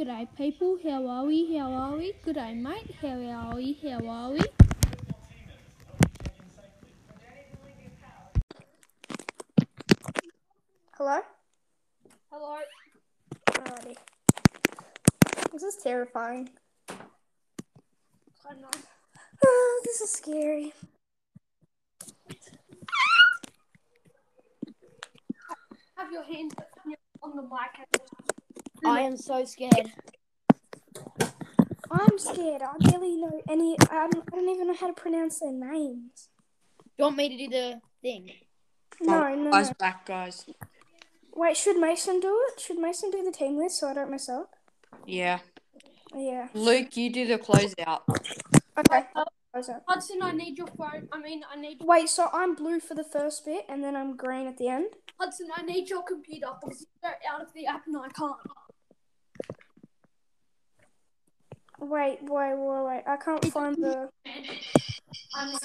G'day, people. How are we? How are we? G'day, mate. How are we? How are we? Hello? Hello. Alrighty. This is terrifying. I know. Oh, this is scary. Have your hands on the mic. I am so scared. I'm scared. I barely know any. I don't, I don't even know how to pronounce their names. Do you want me to do the thing? No, no, Guys, no. back, guys. Wait, should Mason do it? Should Mason do the team list so I don't mess up? Yeah. Yeah. Luke, you do the closeout. Okay. uh, How's that? Hudson, I need your phone. I mean, I need Wait, so I'm blue for the first bit and then I'm green at the end? Hudson. I need your computer because you're out of the app and I can't. Wait, wait, wait, wait. I can't find the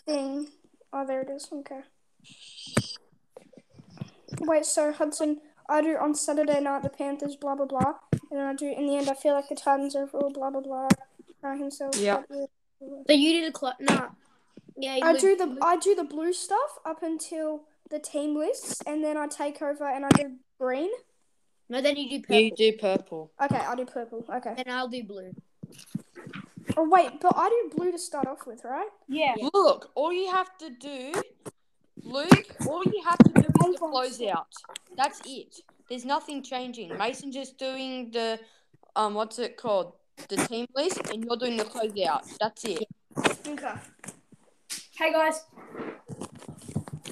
thing. Oh, there it is. Okay. Wait, so Hudson, I do on Saturday night the Panthers, blah blah blah, and then I do in the end. I feel like the Titans overall, blah blah blah. Uh, himself. Yeah. blah, So you did a clo- nah. Yeah, I Luke- do the I do the blue stuff up until the team lists, and then I take over and I do green. No, then you do purple. You do purple. Okay, I'll do purple. Okay. And I'll do blue. Oh wait, but I do blue to start off with, right? yeah. Look, all you have to do, Luke, all you have to do is the closeout. That's it. There's nothing changing. Mason just doing the, um, what's it called? The team list, and you're doing the closeout. That's it. Okay. Hey guys.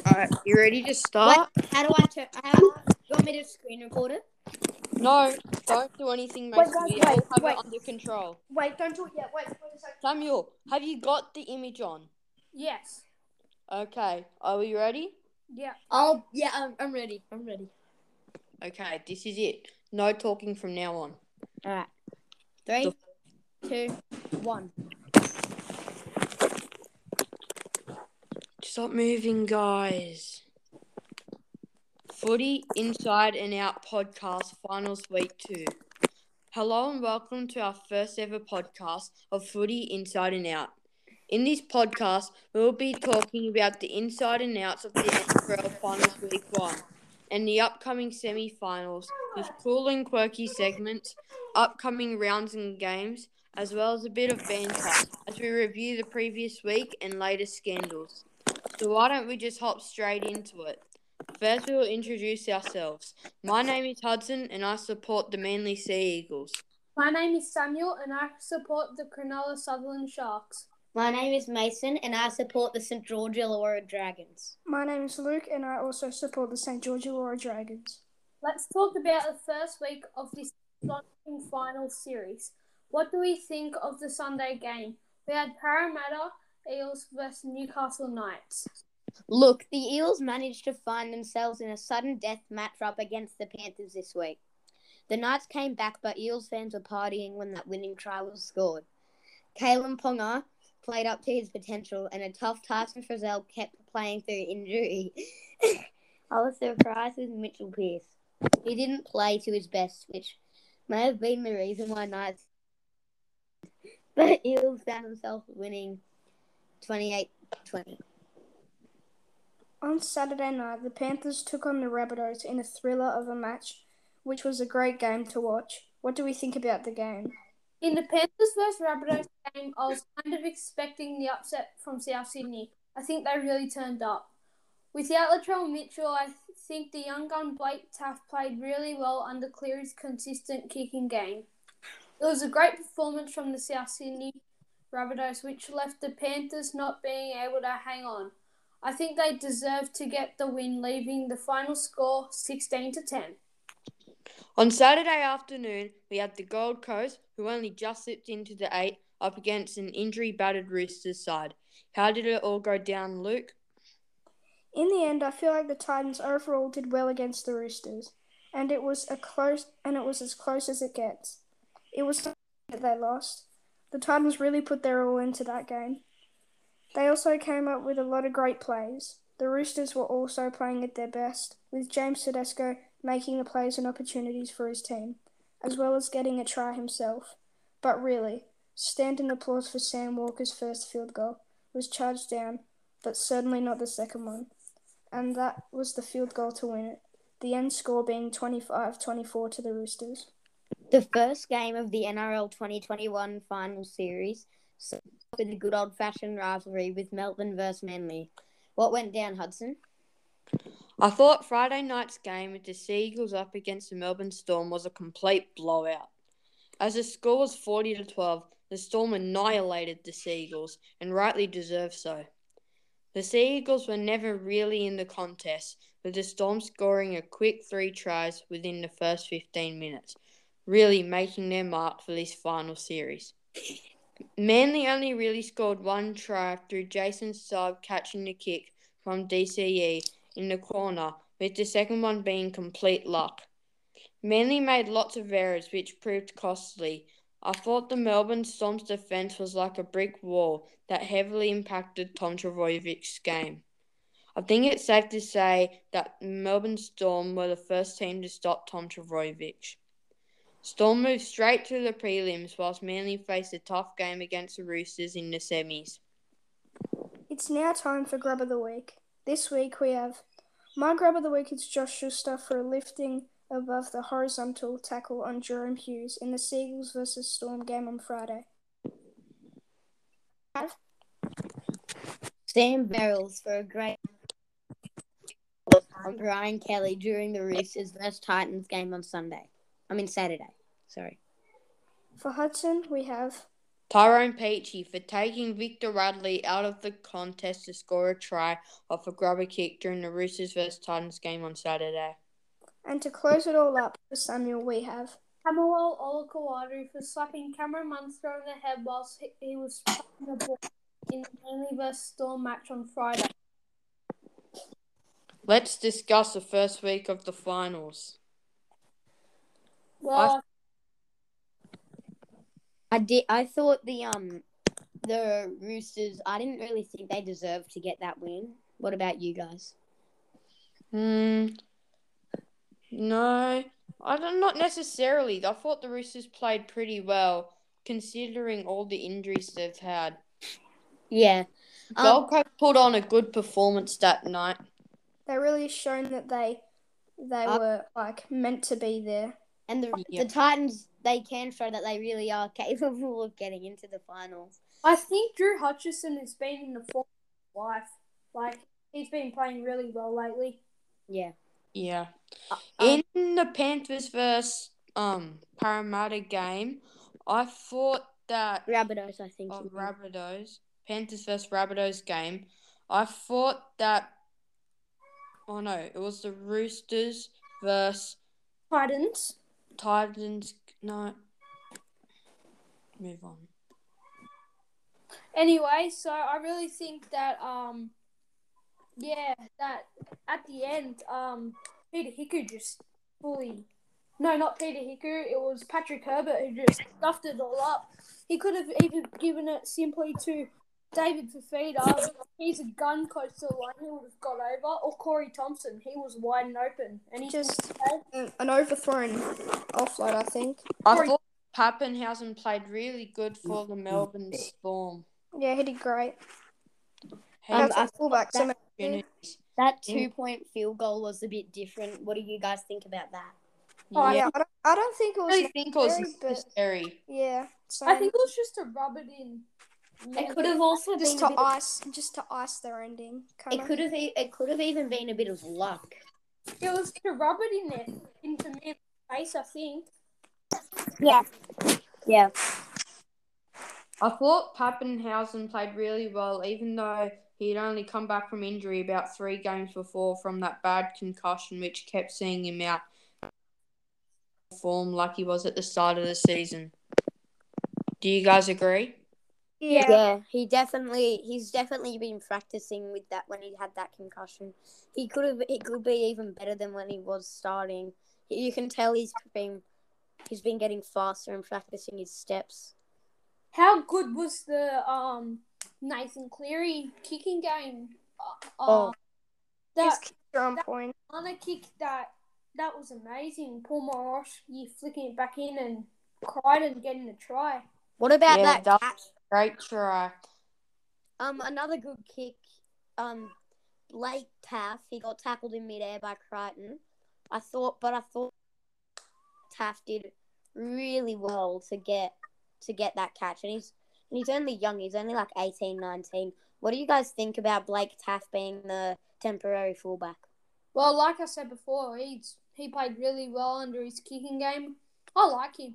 Alright, you ready to Wait, start? how do I turn? How you want me to screen record it? No, don't do anything, Wait, guys, we wait, have wait. it under control. Wait, don't do it yet. Wait, wait a second. Samuel, have you got the image on? Yes. Okay, are we ready? Yeah. Oh, yeah, I'm, I'm ready. I'm ready. Okay, this is it. No talking from now on. All right. Three, two, one. Stop moving, guys. Footy Inside and Out podcast, finals week two. Hello and welcome to our first ever podcast of Footy Inside and Out. In this podcast, we will be talking about the inside and outs of the NRL finals week one and the upcoming semi finals with cool and quirky segments, upcoming rounds and games, as well as a bit of banter as we review the previous week and latest scandals. So why don't we just hop straight into it? First, we will introduce ourselves. My name is Hudson, and I support the Manly Sea Eagles. My name is Samuel and I support the Cronulla Sutherland Sharks. My name is Mason, and I support the St George Illawarra Dragons. My name is Luke, and I also support the St. George Illawarra Dragons. Let's talk about the first week of this exciting final series. What do we think of the Sunday game? We had Parramatta Eels versus Newcastle Knights. Look, the Eels managed to find themselves in a sudden death matchup against the Panthers this week. The Knights came back, but Eels fans were partying when that winning try was scored. Kalyn Ponga played up to his potential, and a tough Tyson Frizell kept playing through injury. I was surprised with Mitchell Pearce. He didn't play to his best, which may have been the reason why Knights. But Eels found themselves winning 28 20. On Saturday night, the Panthers took on the Rabbitohs in a thriller of a match, which was a great game to watch. What do we think about the game? In the Panthers vs Rabbitohs game, I was kind of expecting the upset from South Sydney. I think they really turned up. Without Latrell Mitchell, I think the young gun Blake Taaffe played really well under Cleary's consistent kicking game. It was a great performance from the South Sydney Rabbitohs, which left the Panthers not being able to hang on. I think they deserved to get the win, leaving the final score 16 to 10. On Saturday afternoon, we had the Gold Coast, who only just slipped into the eight, up against an injury battered Roosters side. How did it all go down, Luke? In the end, I feel like the Titans overall did well against the Roosters, and it was a close and it was as close as it gets. It was something that they lost. The Titans really put their all into that game. They also came up with a lot of great plays. The Roosters were also playing at their best, with James Tedesco making the plays and opportunities for his team. as well as getting a try himself. But really, standing applause for Sam Walker's first field goal was charged down, but certainly not the second one. And that was the field goal to win it, the end score being 25 24 to the Roosters. The first game of the NRL 2021 final series with a good old fashioned rivalry with Melbourne versus Manly. What went down, Hudson? I thought Friday night's game with the Seagulls up against the Melbourne Storm was a complete blowout. As the score was 40 to 12, the Storm annihilated the Seagulls and rightly deserved so. The Seagulls were never really in the contest, with the Storm scoring a quick three tries within the first 15 minutes, really making their mark for this final series. Manly only really scored one try through Jason Saab catching the kick from DCE in the corner, with the second one being complete luck. Manly made lots of errors, which proved costly. I thought the Melbourne Storm's defence was like a brick wall that heavily impacted Tom Trbojevic's game. I think it's safe to say that Melbourne Storm were the first team to stop Tom Trbojevic. Storm moved straight to the prelims, whilst Manly faced a tough game against the Roosters in the semis. It's now time for Grub of the Week. This week we have my Grub of the Week is Josh Schuster for lifting above the horizontal tackle on Jahrome Hughes in the Seagulls versus Storm game on Friday. Sam Verrills for a great on Brian Kelly during the Roosters versus Titans game on Sunday. I mean Saturday. Sorry. For Hudson, we have Tyrone Peachey for taking Victor Radley out of the contest to score a try off a grubber kick during the Roosters vs Titans game on Saturday. And to close it all up for Samuel, we have Camawal Olakau'atu for slapping Cameron Munster in the head whilst he was playing the ball in the Manly vs Storm match on Friday. Let's discuss the first week of the finals. Well, I did. I thought the um the Roosters. I didn't really think they deserved to get that win. What about you guys? Hmm. No, I don't. Not necessarily. I thought the Roosters played pretty well, considering all the injuries they've had. Yeah. Um, Gold Coast put on a good performance that night. they really shown that they they Uh, were like meant to be there. And the Yeah. the Titans, they can show that they really are capable of getting into the finals. I think Drew Hutchison has been in the form of his life. Like he's been playing really well lately. Yeah. Yeah. Um, In the Panthers versus um Parramatta game, I thought that Rabbitohs, I think. of. Rabbitohs, Panthers versus Rabbitohs game, I thought that. Oh no, it was the Roosters versus Titans. Titans. No. Move on. Anyway, so I really think that um yeah, that at the end, um Peter Hicker just fully no, not Peter Hicker, it was Patrick Herbert who just stuffed it all up. He could have even given it simply to David Fifita. He's a gun close to the line, he would have got over. Or Corey Thompson, he was wide and open. And he Just an, an overthrown offload, I think. I Sorry. thought Papenhuyzen played really good for the Melbourne Storm. Yeah, he did great. He Um, That's had a fullback. That- many- opportunities. That two point field goal was a bit different. What do you guys think about that? oh, yeah, yeah, I don't, I don't think it I was. really think it was necessary, but- necessary. Yeah, so I think it was just to rub it in. It could have also just been to a bit of- ice, just to ice their ending. Kind it could have e- it could have even been a bit of luck. It was to rub it in there into man's face, I think. Yeah. Yeah. I thought Papenhuyzen played really well, even though he'd only come back from injury about three games before from that bad concussion, which kept seeing him out form like he was at the start of the season. Do you guys agree? Yeah. Yeah, he definitely he's definitely been practicing with that when he had that concussion. He could have it could be even better than when he was starting. You can tell he's been he's been getting faster and practicing his steps. How good was the um Nathan Cleary kicking game? Uh, Oh. uh, that His kicks are on point. Anna kick that that was amazing. Paul Morosky flicking it back in and cried and getting a try. What about Yeah, that that- catch? Great try. Um, another good kick. Um, Blake Taaffe. He got tackled in midair by Crichton. I thought, but I thought Taaffe did really well to get to get that catch, and he's and he's only young. He's only like 18, 19. What do you guys think about Blake Taaffe being the temporary fullback? Well, like I said before, he's he played really well under his kicking game. I like him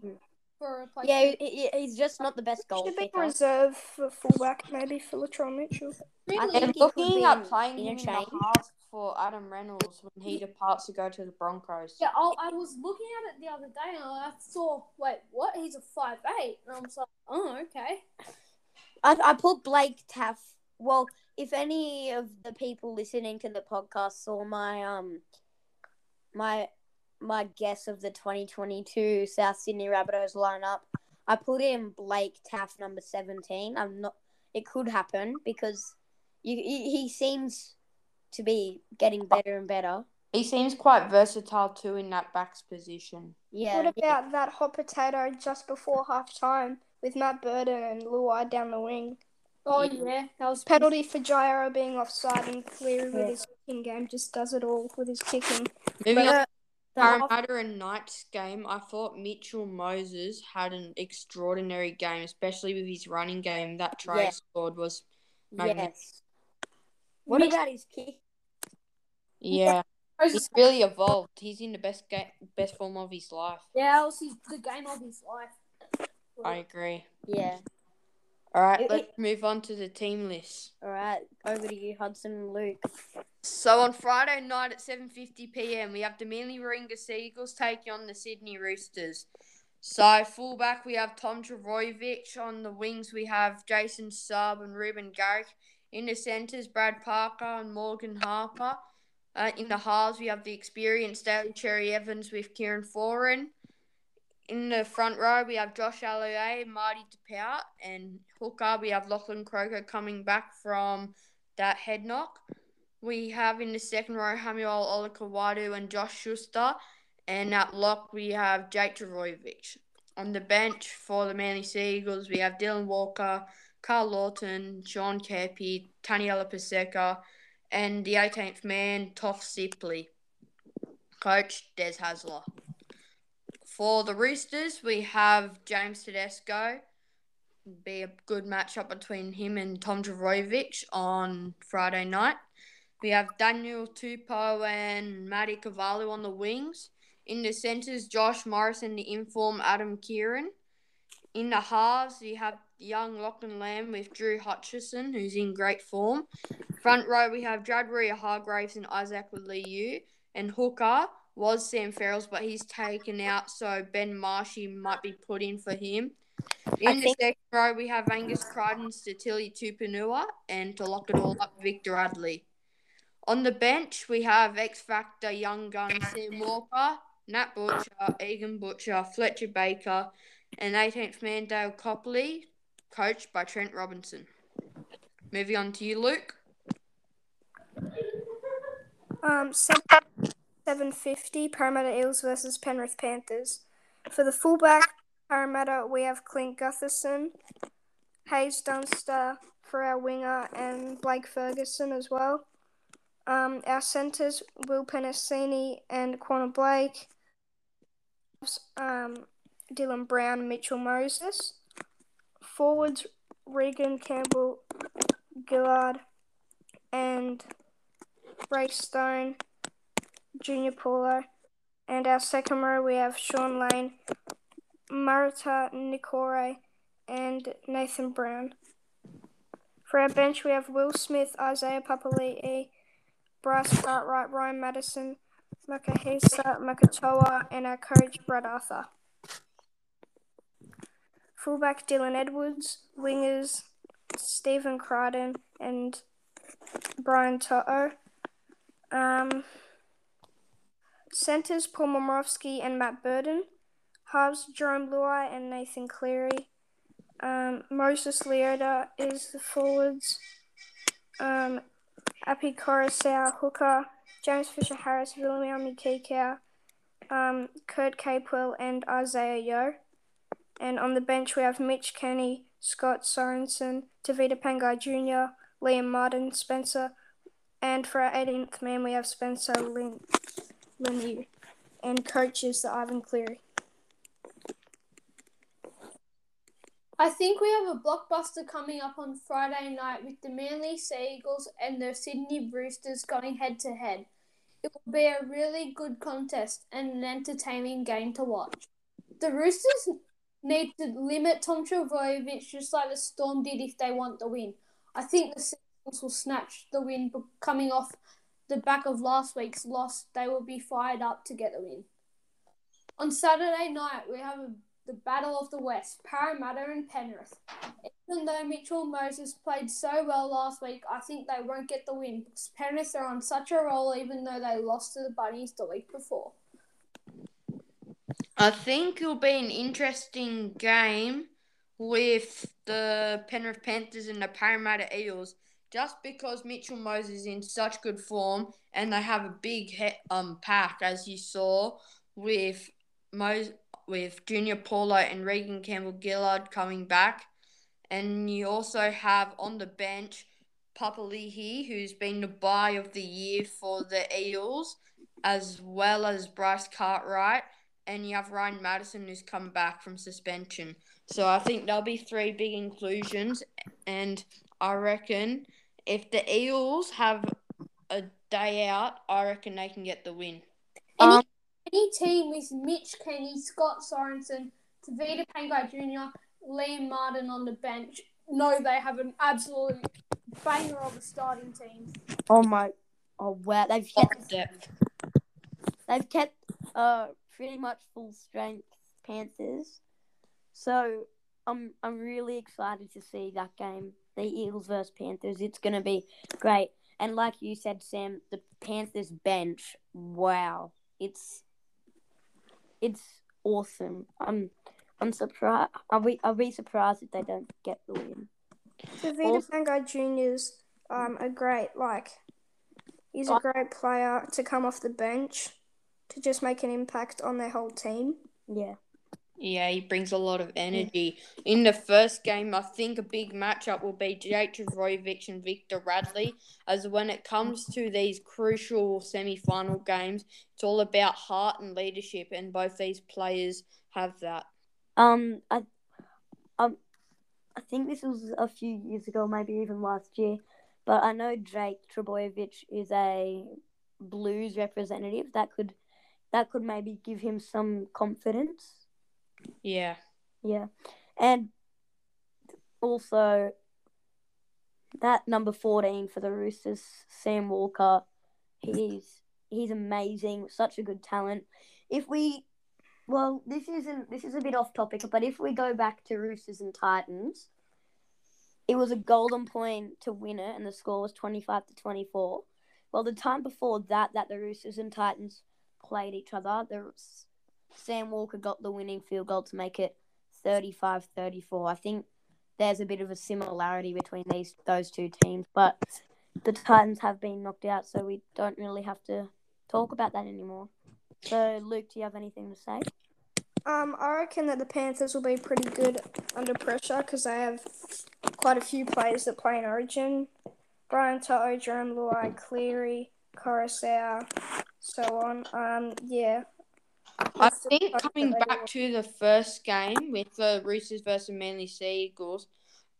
for a replacement. Yeah, he, he- he's just not the best goal Should be reserve for fullback, maybe for Latrell Mitchell. really. think And looking at playing in the interchange. half for Adam Reynolds when he departs to go to the Broncos. Yeah, I, I was looking at it the other day and I saw, wait, what? He's a five eight, and I was like, oh, okay. I, I put Blake Taaffe. Well, if any of the people listening to the podcast saw my um my my guess of the 2022 South Sydney Rabbitohs lineup, I put in Blake Taaffe number 17. I'm not. It could happen because you he, he seems to be getting oh. better and better. He seems quite versatile too in that backs position. Yeah. What about that hot potato just before half time with Matt Burton and Luai down the wing? Oh, Yeah. yeah, that was Penalty for Jairo being offside and Cleary with Yeah. his kicking game just does it all with his kicking. Moving on uh, the, to the half- Parramatta and Knights game, I thought Mitchell Moses had an extraordinary game, especially with his running game. That try he Yeah. scored was magnificent. yes. What Mitch- about his kick? Yeah, Moses- he's really evolved. He's in the best game, best form of his life. Yeah, that was his, the game of his life. I agree. Yeah. All right, It- let's move on to the team list. All right. Over to you, Hudson and Luke. So on Friday night at 7:50 p.m. we have the Manly Warringah Seagulls taking on the Sydney Roosters. So fullback we have Tom Trbojevic. On the wings we have Jason Saab and Reuben Garrick. In the centres Brad Parker and Morgan Harper. Uh, in the halves we have the experienced Daly Cherry Evans with Kieran Foran. In the front row we have Josh Aloiai, Marty Taupau, and hooker we have Lachlan Croker coming back from that head knock. We have in the second row Haumole Olakau'atu and Josh Schuster. And at lock, we have Jake Trbojevic. On the bench for the Manly Seagulls, we have Dylan Walker, Karl Lawton, Sean Keppie, Taniela Paseka, and the 18th man, Toff Sipley. Coach, Des Hasler. For the Roosters, we have James Tedesco. Be a good matchup between him and Tom Trbojevic on Friday night. We have Daniel Tupou and Matty Cavallo on the wings. In the centres, Josh Morris and the inform Adam Keighran. In the halves, we have young Lachlan Lamb with Drew Hutchison, who's in great form. Front row, we have Jadria Hargreaves and Isaac Liu. And hooker was Sam Verrills, but he's taken out, so Ben Marshy might be put in for him. In I the think... second row, we have Angus Crichton, Sitili Tupouniua, and to lock it all up, Victor Radley. On the bench, we have X Factor, Young Gun, Sam Walker, Nat Butcher, Egan Butcher, Fletcher Baker, and 18th man Dale Copley, coached by Trent Robinson. Moving on to you, Luke. Um, so 750 Parramatta Eels versus Penrith Panthers. For the fullback Parramatta, we have Clint Gutherson, Haze Dunster for our winger, and Blake Ferguson as well. Um, our centres, Will Penisini and Connor Blake, um, Dylan Brown, Mitchell Moses. Forwards, Reagan Campbell, Gillard, and Ray Stone. Junior Paulo. And our second row, we have Shaun Lane, Marata Niukore, and Nathan Brown. For our bench, we have Will Smith, Isaiah Papali'i, Bryce Cartwright, Ryan Matterson, Makahesi Makatoa, and our coach, Brad Arthur. Fullback Dylan Edwards, wingers Stephen Crichton and Brian To'o. Um, centers Paul Momirovski and Matt Burton. Halves Jarome Luai and Nathan Cleary. Um, Moses Leota is the forwards. Um, Api hooker. James Fisher Harris, William Kikau, um, Kurt Capewell, and Isaah Yeo. And on the bench, we have Mitch Kenny, Scott Sorensen, Tevita Pangai Jr., Liam Martin, Spencer, and for our 18th man, we have Spencer Lin- Linier. And coach is the Ivan Cleary. I think we have a blockbuster coming up on Friday night with the Manly Sea Eagles and the Sydney Roosters going head to head. It will be a really good contest and an entertaining game to watch. The Roosters need to limit Tom Trbojevic just like the Storm did if they want the win. I think the Seagulls will snatch the win coming off the back of last week's loss. They will be fired up to get the win. On Saturday night, we have a the Battle of the West, Parramatta and Penrith. Even though Mitchell Moses played so well last week, I think they won't get the win because Penrith are on such a roll even though they lost to the Bunnies the week before. I think it'll be an interesting game with the Penrith Panthers and the Parramatta Eels, just because Mitchell Moses is in such good form and they have a big he- um pack, as you saw with Moses with Junior Paulo and Reagan Campbell Gillard coming back. And you also have on the bench Papali'i, who's been the buy of the year for the Eels, as well as Bryce Cartwright. And you have Ryan Matterson, who's come back from suspension. So I think there'll be three big inclusions. And I reckon if the Eels have a day out, I reckon they can get the win. Any, Um, any team with Mitch Kenny, Scott Sorensen, Tevita Pangai Jr., Liam Martin on the bench, know they have an absolute banger of a starting team. Oh my! Oh wow! They've kept depth. They've kept uh pretty much full strength Panthers. So I'm I'm really excited to see that game, the Eagles versus Panthers. It's gonna be great. And like you said, Sam, the Panthers bench, wow, it's it's awesome. I'm I'm surprised. I'll be I'll be surprised if they don't get the win. Also- Pangai Jr.'s um, a great, like, he's a great player to come off the bench to just make an impact on their whole team. Yeah. Yeah, he brings a lot of energy. In the first game, I think a big matchup will be Jake Trbojevic and Victor Radley. As when it comes to these crucial semi-final games, it's all about heart and leadership, and both these players have that. Um, I, um, I think this was a few years ago, maybe even last year, but I know Jake Trbojevic is a Blues representative. That could, that could maybe give him some confidence. Yeah. Yeah, and also that number fourteen for the Roosters, Sam Walker. He's he's amazing, such a good talent. If we, well, this isn't this is a bit off topic, but if we go back to Roosters and Titans, it was a golden point to win it, and the score was twenty five to twenty four. Well, the time before that, that the Roosters and Titans played each other, the Sam Walker got the winning field goal to make it 35-34. I think there's a bit of a similarity between these those two teams, but the Titans have been knocked out, so we don't really have to talk about that anymore. So, Luke, do you have anything to say? Um, I reckon that the Panthers will be pretty good under pressure because they have quite a few players that play in Origin. Brian To'o, Jarome Luai, Cleary, Koroisau, so on. Um, yeah. I think coming back to the first game with the Roosters versus Manly Sea Eagles,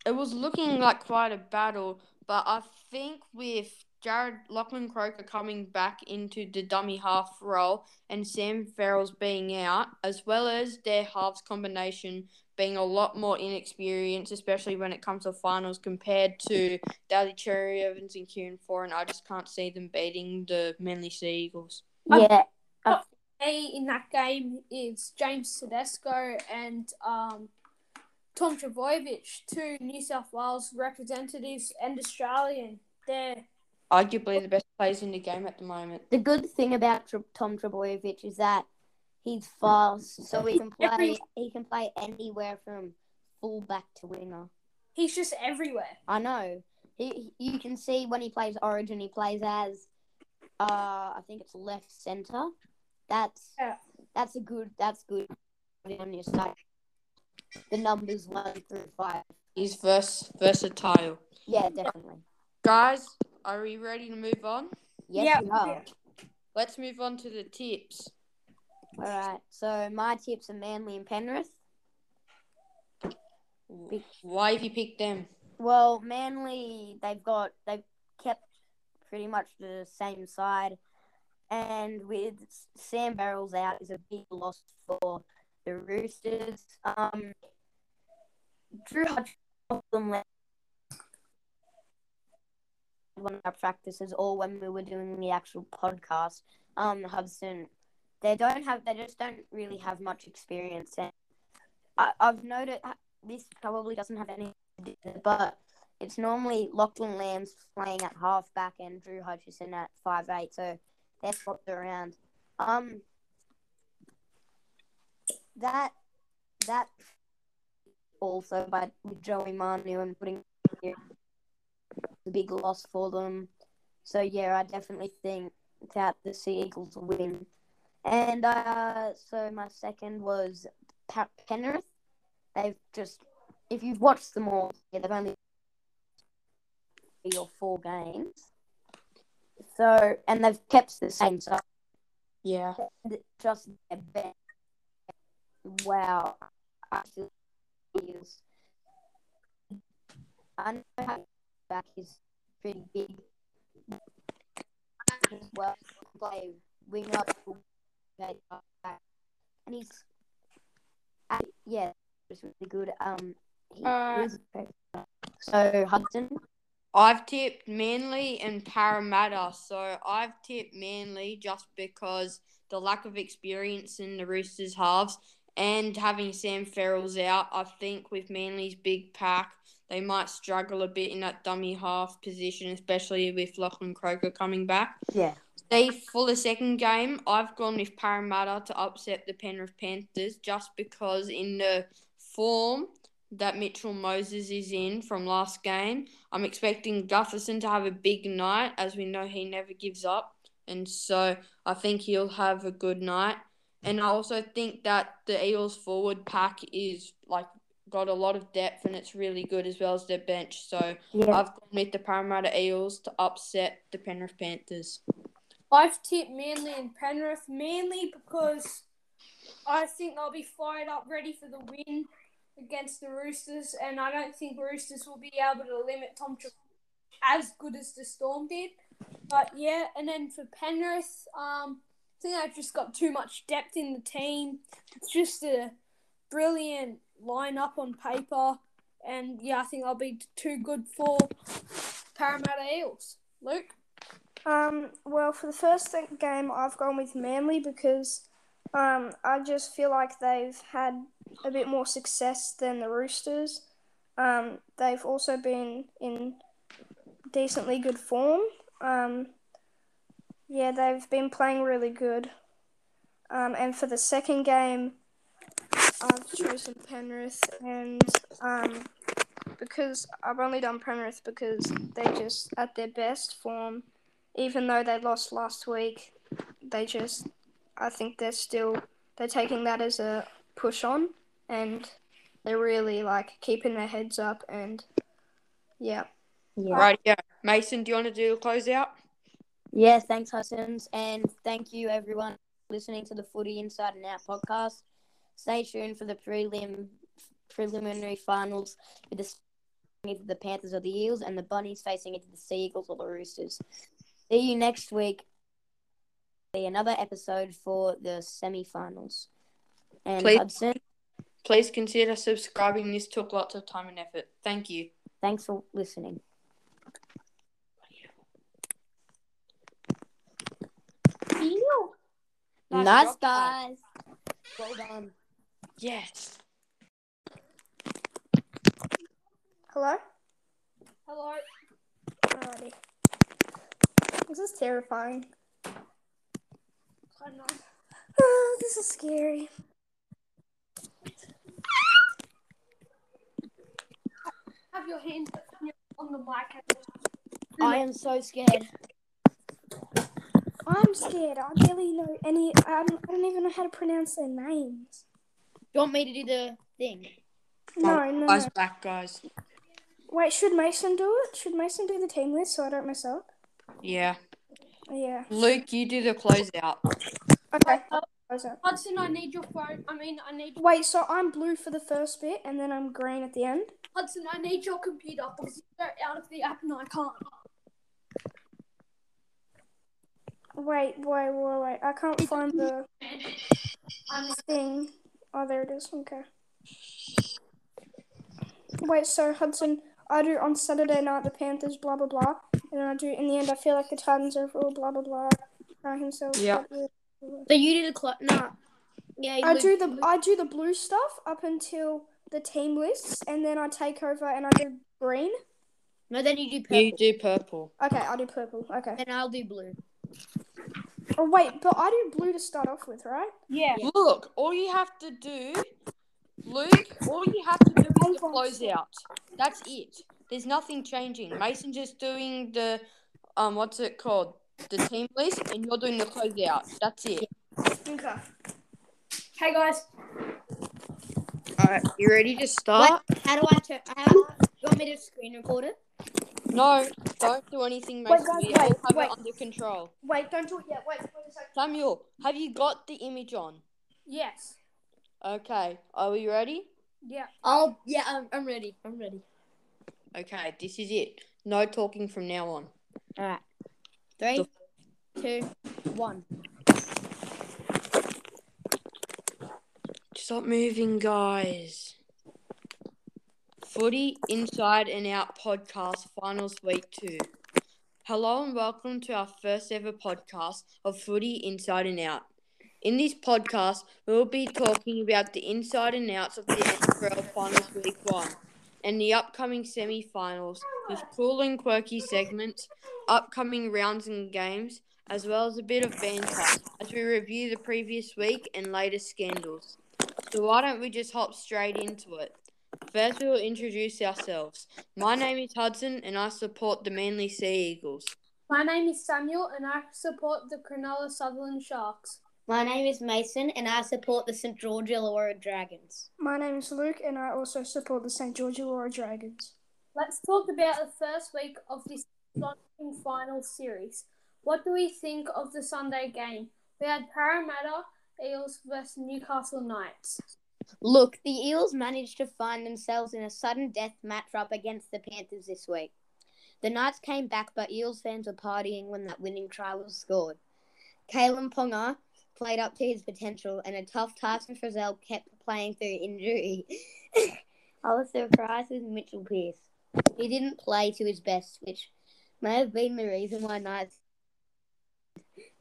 it was looking like quite a battle. But I think with Jared Lachlan Croker coming back into the dummy half role and Sam Verrills being out, as well as their halves combination being a lot more inexperienced, especially when it comes to finals compared to Daly Cherry Evans and Kieran Foran, I just can't see them beating the Manly Sea Eagles. Yeah, A in that game is James Tedesco and um, Tom Trbojevic, two New South Wales representatives and Australian. They're Arguably the best players in the game at the moment. the good thing about Tr- Tom Trbojevic is that he's fast, so he can play. Every- He can play anywhere from fullback to winger. he's just everywhere. I know. He, he- you can see when he plays Origin, he plays as, uh, I think it's left center. That's Yeah. That's a good. That's good on your side. The numbers one through five. He's vers- versatile. Yeah, definitely. Guys, are we ready to move on? Yes, Yeah. we are. Let's move on to the tips. All right. So my tips are Manly and Penrith. Why have you picked them? Well, Manly, they've got they've kept pretty much the same side, and with Sam Verrills out is a big loss for the Roosters. Um, Drew Hutchison one of our practices, or when we were doing the actual podcast, um, Hudson, they don't have they just don't really have much experience, and I, I've noted this probably doesn't have any but it's normally Lachlan Lambs playing at halfback and Drew Hutchison at five eight, so they're swapped around. Um, that that also by Joey Manu and putting the big loss for them. So yeah, I definitely think that the Sea Eagles will win. And uh, so my second was Pa- Penrith. They've just if you've watched them all, yeah, they've only or four games. So, and they've kept the same. So, Yeah. just their best. Wow, I feel is. I know how back is pretty big well. Play wing up, and he's yeah, it's really good. Um, he Uh, is so Hudson. I've tipped Manly and Parramatta, so I've tipped Manly just because the lack of experience in the Roosters halves and having Sam Verrills out. I think with Manly's big pack, they might struggle a bit in that dummy half position, especially with Lachlan Croker coming back. Yeah. They for the second game, I've gone with Parramatta to upset the Penrith Panthers just because in the form that Mitchell Moses is in from last game, I'm expecting Gutherson to have a big night, as we know he never gives up, and so I think he'll have a good night. And I also think that the Eels forward pack is like got a lot of depth and it's really good as well as their bench. So Yeah. I've gone with the Parramatta Eels to upset the Penrith Panthers. I've tipped Manly and Penrith mainly because I think they'll be fired up, ready for the win against the Roosters, and I don't think Roosters will be able to limit Tom as good as the Storm did. But yeah, and then for Penrith, um, I think they've just got too much depth in the team. It's just a brilliant lineup on paper, and yeah, I think they'll be too good for Parramatta Eels. Luke. Um, well, for the first game, I've gone with Manly because um, I just feel like they've had a bit more success than the Roosters. Um, they've also been in decently good form. Um, yeah, they've been playing really good. Um, and for the second game, I've chosen Penrith, and um, because I've only done Penrith because they're just at their best form even though they lost last week, they just, I think they're still, they're taking that as a push on and they're really like keeping their heads up and yeah. Yeah. Right, yeah. Mason, do you want to do a closeout? Yeah, thanks, Hussins. And thank you, everyone, listening to the Footy Inside and Out podcast. Stay tuned for the prelim preliminary finals with the either the Panthers or the Eels, and the Bunnies facing either the Sea Eagles or the Roosters. See you next week. Be another episode for the semi-finals. And Please. Hudson, Please consider subscribing. This took lots of time and effort. Thank you. thanks for listening. Nice Nice, drop guys. Well done. Yes. Hello? Hello. Alrighty. This is terrifying. I know. Oh, this is scary. Have your hand on the mic. I am so scared. I'm scared. I barely know any. I don't, I don't even know how to pronounce their names. Do you want me to do the thing? No, no, Guys, no. back, guys. Wait, should Mason do it? Should Mason do the team list so I don't mess up? Yeah. Yeah. Luke, you do the closeout. Okay. Uh, Hudson, I need your phone. I mean, I need Wait, so I'm blue for the first bit and then I'm green at the end? Hudson. I need your computer because you're out of the app and I can't. Wait, wait, wait, wait. I can't find the thing. Oh, there it is. Okay. Wait, so Hudson, I do on Saturday night the Panthers, blah blah blah, and then I do in the end. I feel like the Titans overall, blah blah blah. Uh, himself. Yeah. So you did a clo- no. Yeah, I Luke- do the Luke- I do the blue stuff up until the team lists, and then I take over and I do green. No, then you do purple. You do purple. Okay, I'll do purple. Okay. And I'll do blue. Oh wait, but I do blue to start off with, right? yeah. Look, all you have to do, Luke, all you have to do is the closeout. That's it. There's nothing changing. Mason just doing the, um, what's it called? The team list, and you're doing the closeout. That's it. Okay. Hey guys. Alright, you ready to start? How do I turn? How, you want me to screen record it? No, don't do anything, Wait, guys, we wait, have wait. it under control. Wait, don't do it yet. Wait, wait a second. Samuel, have you got the image on? Yes. Okay, are we ready? Yeah. Oh yeah, I'm, I'm ready. I'm ready. Okay, this is it. No talking from now on. All right. Three, two, one. Stop moving, guys. Footy Inside and Out podcast, finals week two. Hello and welcome to our first ever podcast of Footy Inside and Out. In this podcast, we will be talking about the inside and outs of the NRL finals week one and the upcoming semi finals with cool and quirky segments, upcoming rounds and games, as well as a bit of banter as we review the previous week and latest scandals. So why don't we just hop straight into it? First, we will introduce ourselves. My name is Hudson, and I support the Manly Sea Eagles. My name is Samuel and I support the Cronulla Sutherland Sharks. My name is Mason, and I support the St George Illawarra Dragons. My name is Luke, and I also support the St. George Illawarra Dragons. Let's talk about the first week of this exciting final series. What do we think of the Sunday game? We had Parramatta Eels versus Newcastle Knights. Look, the Eels managed to find themselves in a sudden death matchup against the Panthers this week. The Knights came back, but Eels fans were partying when that winning try was scored. Kalyn Ponga played up to his potential, and a tough task Tyson Frizell kept playing through injury. I was surprised with Mitchell Pearce. He didn't play to his best, which may have been the reason why Knights.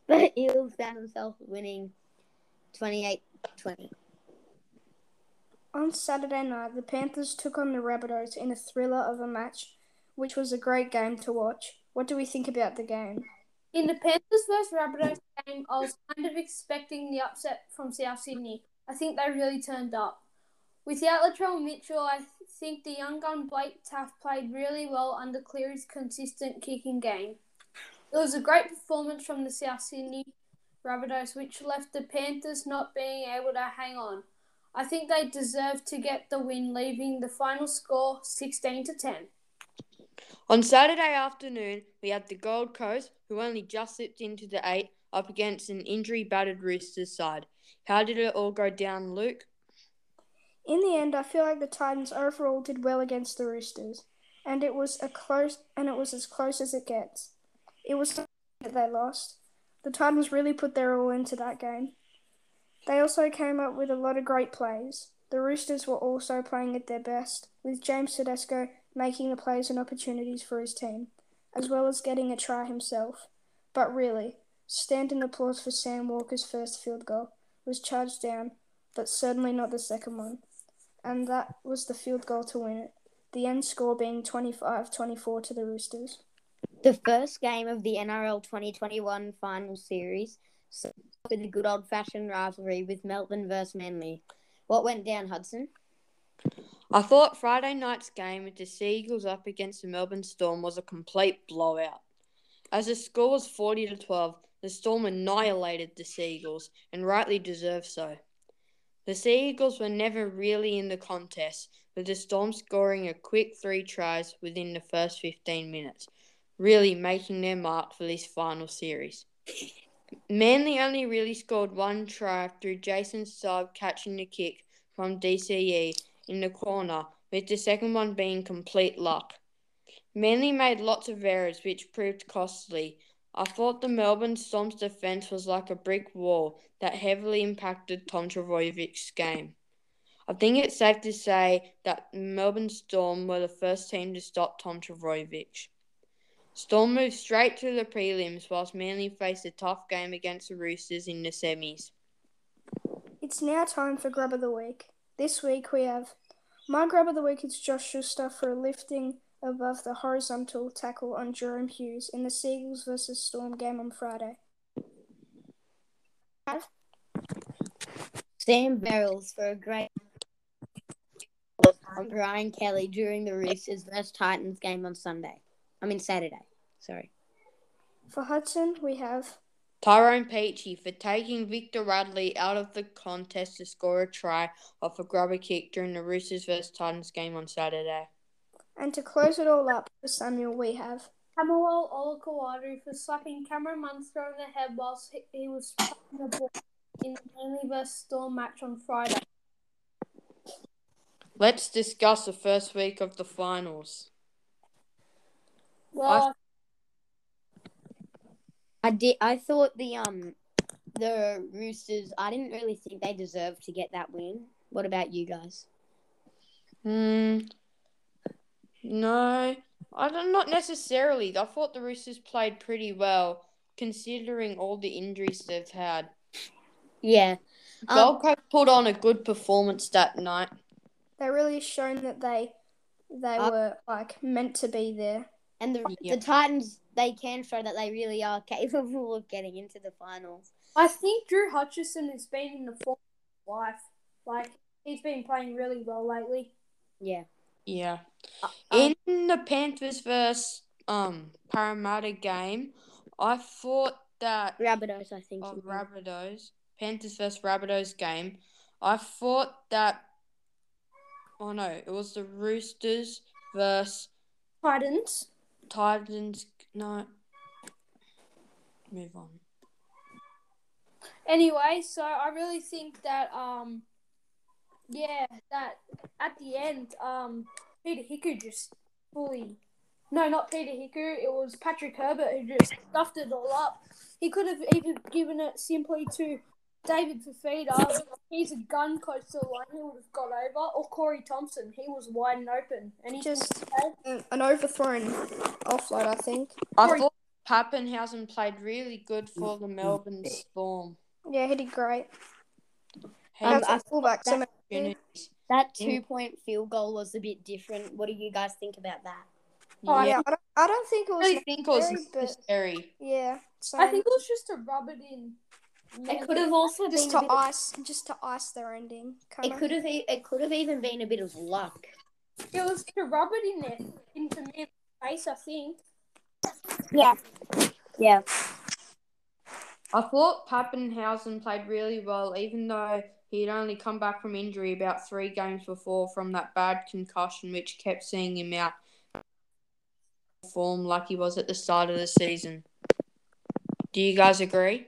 But Eels found himself winning 28 20. On Saturday night, the Panthers took on the Rabbitohs in a thriller of a match, which was a great game to watch. What do we think about the game? In the Panthers versus Rabbitohs game, I was kind of expecting the upset from South Sydney. I think they really turned up. Without Latrell Mitchell, I think the young gun Blake Taaffe played really well under Cleary's consistent kicking game. It was a great performance from the South Sydney Rabbitohs, which left the Panthers not being able to hang on. I think they deserved to get the win, leaving the final score 16 to 10. On Saturday afternoon, we had the Gold Coast, who only just slipped into the eight, up against an injury battered Roosters side. How did it all go down, Luke? In the end, I feel like the Titans overall did well against the Roosters, and it was a close and it was as close as it gets. It was that they lost. The Titans really put their all into that game. They also came up with a lot of great plays. The Roosters were also playing at their best, with James Tedesco making the plays and opportunities for his team, as well as getting a try himself. But really, standing applause for Sam Walker's first field goal was charged down, but certainly not the second one and that was the field goal to win it. The end score being 25 24 to the Roosters. The first game of the NRL 2021 final series with a good old fashioned rivalry with Melbourne versus Manly. What went down, Hudson? I thought Friday night's game with the Sea Eagles up against the Melbourne Storm was a complete blowout. As the score was 40 to 12, the Storm annihilated the Seagulls, and rightly deserved so. The Seagulls were never really in the contest, with the Storm scoring a quick three tries within the first 15 minutes, really making their mark for this final series. Manly only really scored one try through Jason Saab catching the kick from DCE in the corner, with the second one being complete luck. Manly made lots of errors, which proved costly. I thought the Melbourne Storm's defence was like a brick wall that heavily impacted Tom Trbojevic's game. I think it's safe to say that Melbourne Storm were the first team to stop Tom Trbojevic. Storm moved straight to the prelims whilst Manly faced a tough game against the Roosters in the semis. It's now time for Grub of the Week. This week we have my grab of the Week is Josh Schuster for lifting above the horizontal tackle on Jahrome Hughes in the Seagulls versus Storm game on Friday. Sam Verrills for a great on Brian Kelly during the Roosters versus Titans game on Sunday. I mean Saturday. Sorry. For Hudson, we have Tyrone Peachey for taking Victor Radley out of the contest to score a try off a grubber kick during the Roosters vs Titans game on Saturday. And to close it all up for Samuel, we have Camawal Olakau'atu for slapping Cameron Munster on the head whilst he, he was playing the ball in the Manly vs Storm match on Friday. Let's discuss the first week of the finals. Well, I did I thought the um the Roosters I didn't really think they deserved to get that win. What about you guys? Hmm. No, I don't. Not necessarily. I thought the Roosters played pretty well, considering all the injuries they've had. Yeah. Um, Gold Coast put on a good performance that night. they really shown that they they Uh, were like meant to be there. And the Yeah. the Titans they can show that they really are capable of getting into the finals. I think Drew Hutchison has been in the form of his life. Like he's been playing really well lately. Yeah. Yeah. Um, In the Panthers versus um Parramatta game, I thought that Rabbitohs, I think. of. Rabbitohs, Panthers versus Rabbitohs game, I thought that. Oh no, it was the Roosters versus Titans. Titans. No. Move on. Anyway, so I really think that um yeah, that at the end, um Peter Hiku just fully no, not Peter Hiku, it was Patrick Herbert who just stuffed it all up. He could have even given it simply to David Fifita. He's a gun close to the line, he would have got over. Or Corey Thompson, he was wide and open. And he Just an an overthrown offload, I think. I Sorry. thought Papenhuyzen played really good for the Melbourne Storm. Yeah, he did great. Had Um, That's I a fullback. That- many- That two point field goal was a bit different. What do you guys think about that? oh, yeah, yeah, I don't, I don't think it I was. really think it was necessary, but- necessary. Yeah, same. I think it was just to rub it in. It could have also just been to a bit of- ice, just to ice their ending. Kind it could have e- it could have even been a bit of luck. It was to rub it in there into man's face, I think. Yeah. Yeah. I thought Papenhuyzen played really well, even though he'd only come back from injury about three games before from that bad concussion, which kept seeing him out form like he was at the start of the season. Do you guys agree?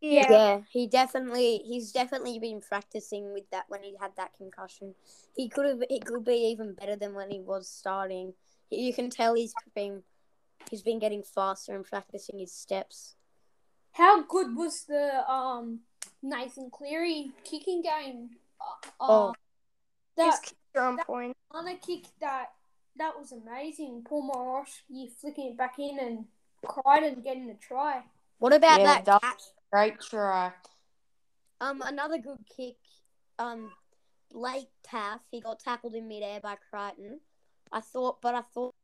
Yeah. Yeah, he definitely he's definitely been practicing with that when he had that concussion. He could have he could be even better than when he was starting. You can tell he's been he's been getting faster and practicing his steps. How good was the um Nathan Cleary kicking game? Uh, Oh. uh, that His kicks are point. on a kick that that was amazing. Paul Momirovski flicking it back in and cried and getting a try. What about Yeah, that that- catch? Great try. Um, another good kick. Um, Blake Taaffe. He got tackled in midair by Crichton. I thought, but I thought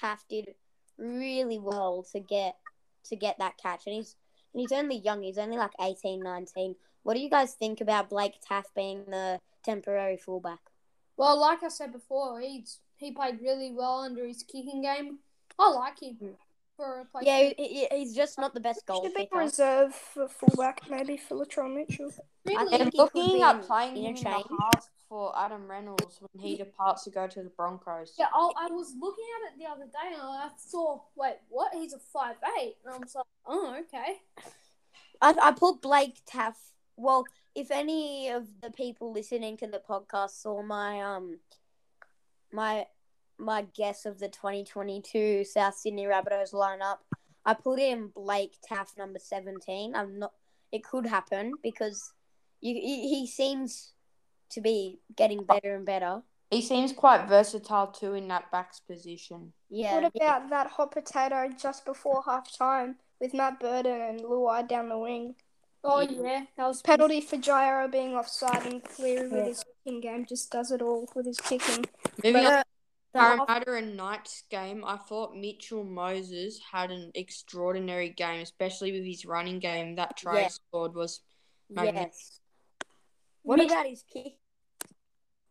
Taaffe did really well to get to get that catch, and he's and he's only young. He's only like 18, 19. What do you guys think about Blake Taaffe being the temporary fullback? Well, like I said before, he's he played really well under his kicking game. I like him. For a replacement. Yeah, he, he- he's just not the best goal Should be reserve for fullback, maybe for Latrell Mitchell. I Really? think And he could looking at playing him in the interchange. half for Adam Reynolds when he departs to go to the Broncos. Yeah, I, I was looking at it the other day and I saw, wait, what? He's a five eight, and I was like, oh, okay. I, I put Blake Taaffe. Well, if any of the people listening to the podcast saw my um my my guess of the 2022 South Sydney Rabbitohs lineup, I put in Blake Taaffe number 17. I'm not. It could happen because you, he he seems to be getting better and better. He seems quite versatile too in that backs position. Yeah. What about that hot potato just before half time with Matt Burton and Luai down the wing? Oh Yeah. yeah, that was Penalty for Jairo being offside and Cleary with his kicking game just does it all with his kicking. Moving on But, the half- Parramatta and Knights game, I thought Mitchell Moses had an extraordinary game, especially with his running game. That try Yeah. scored was magnificent. yes. What Mitch- about his kick?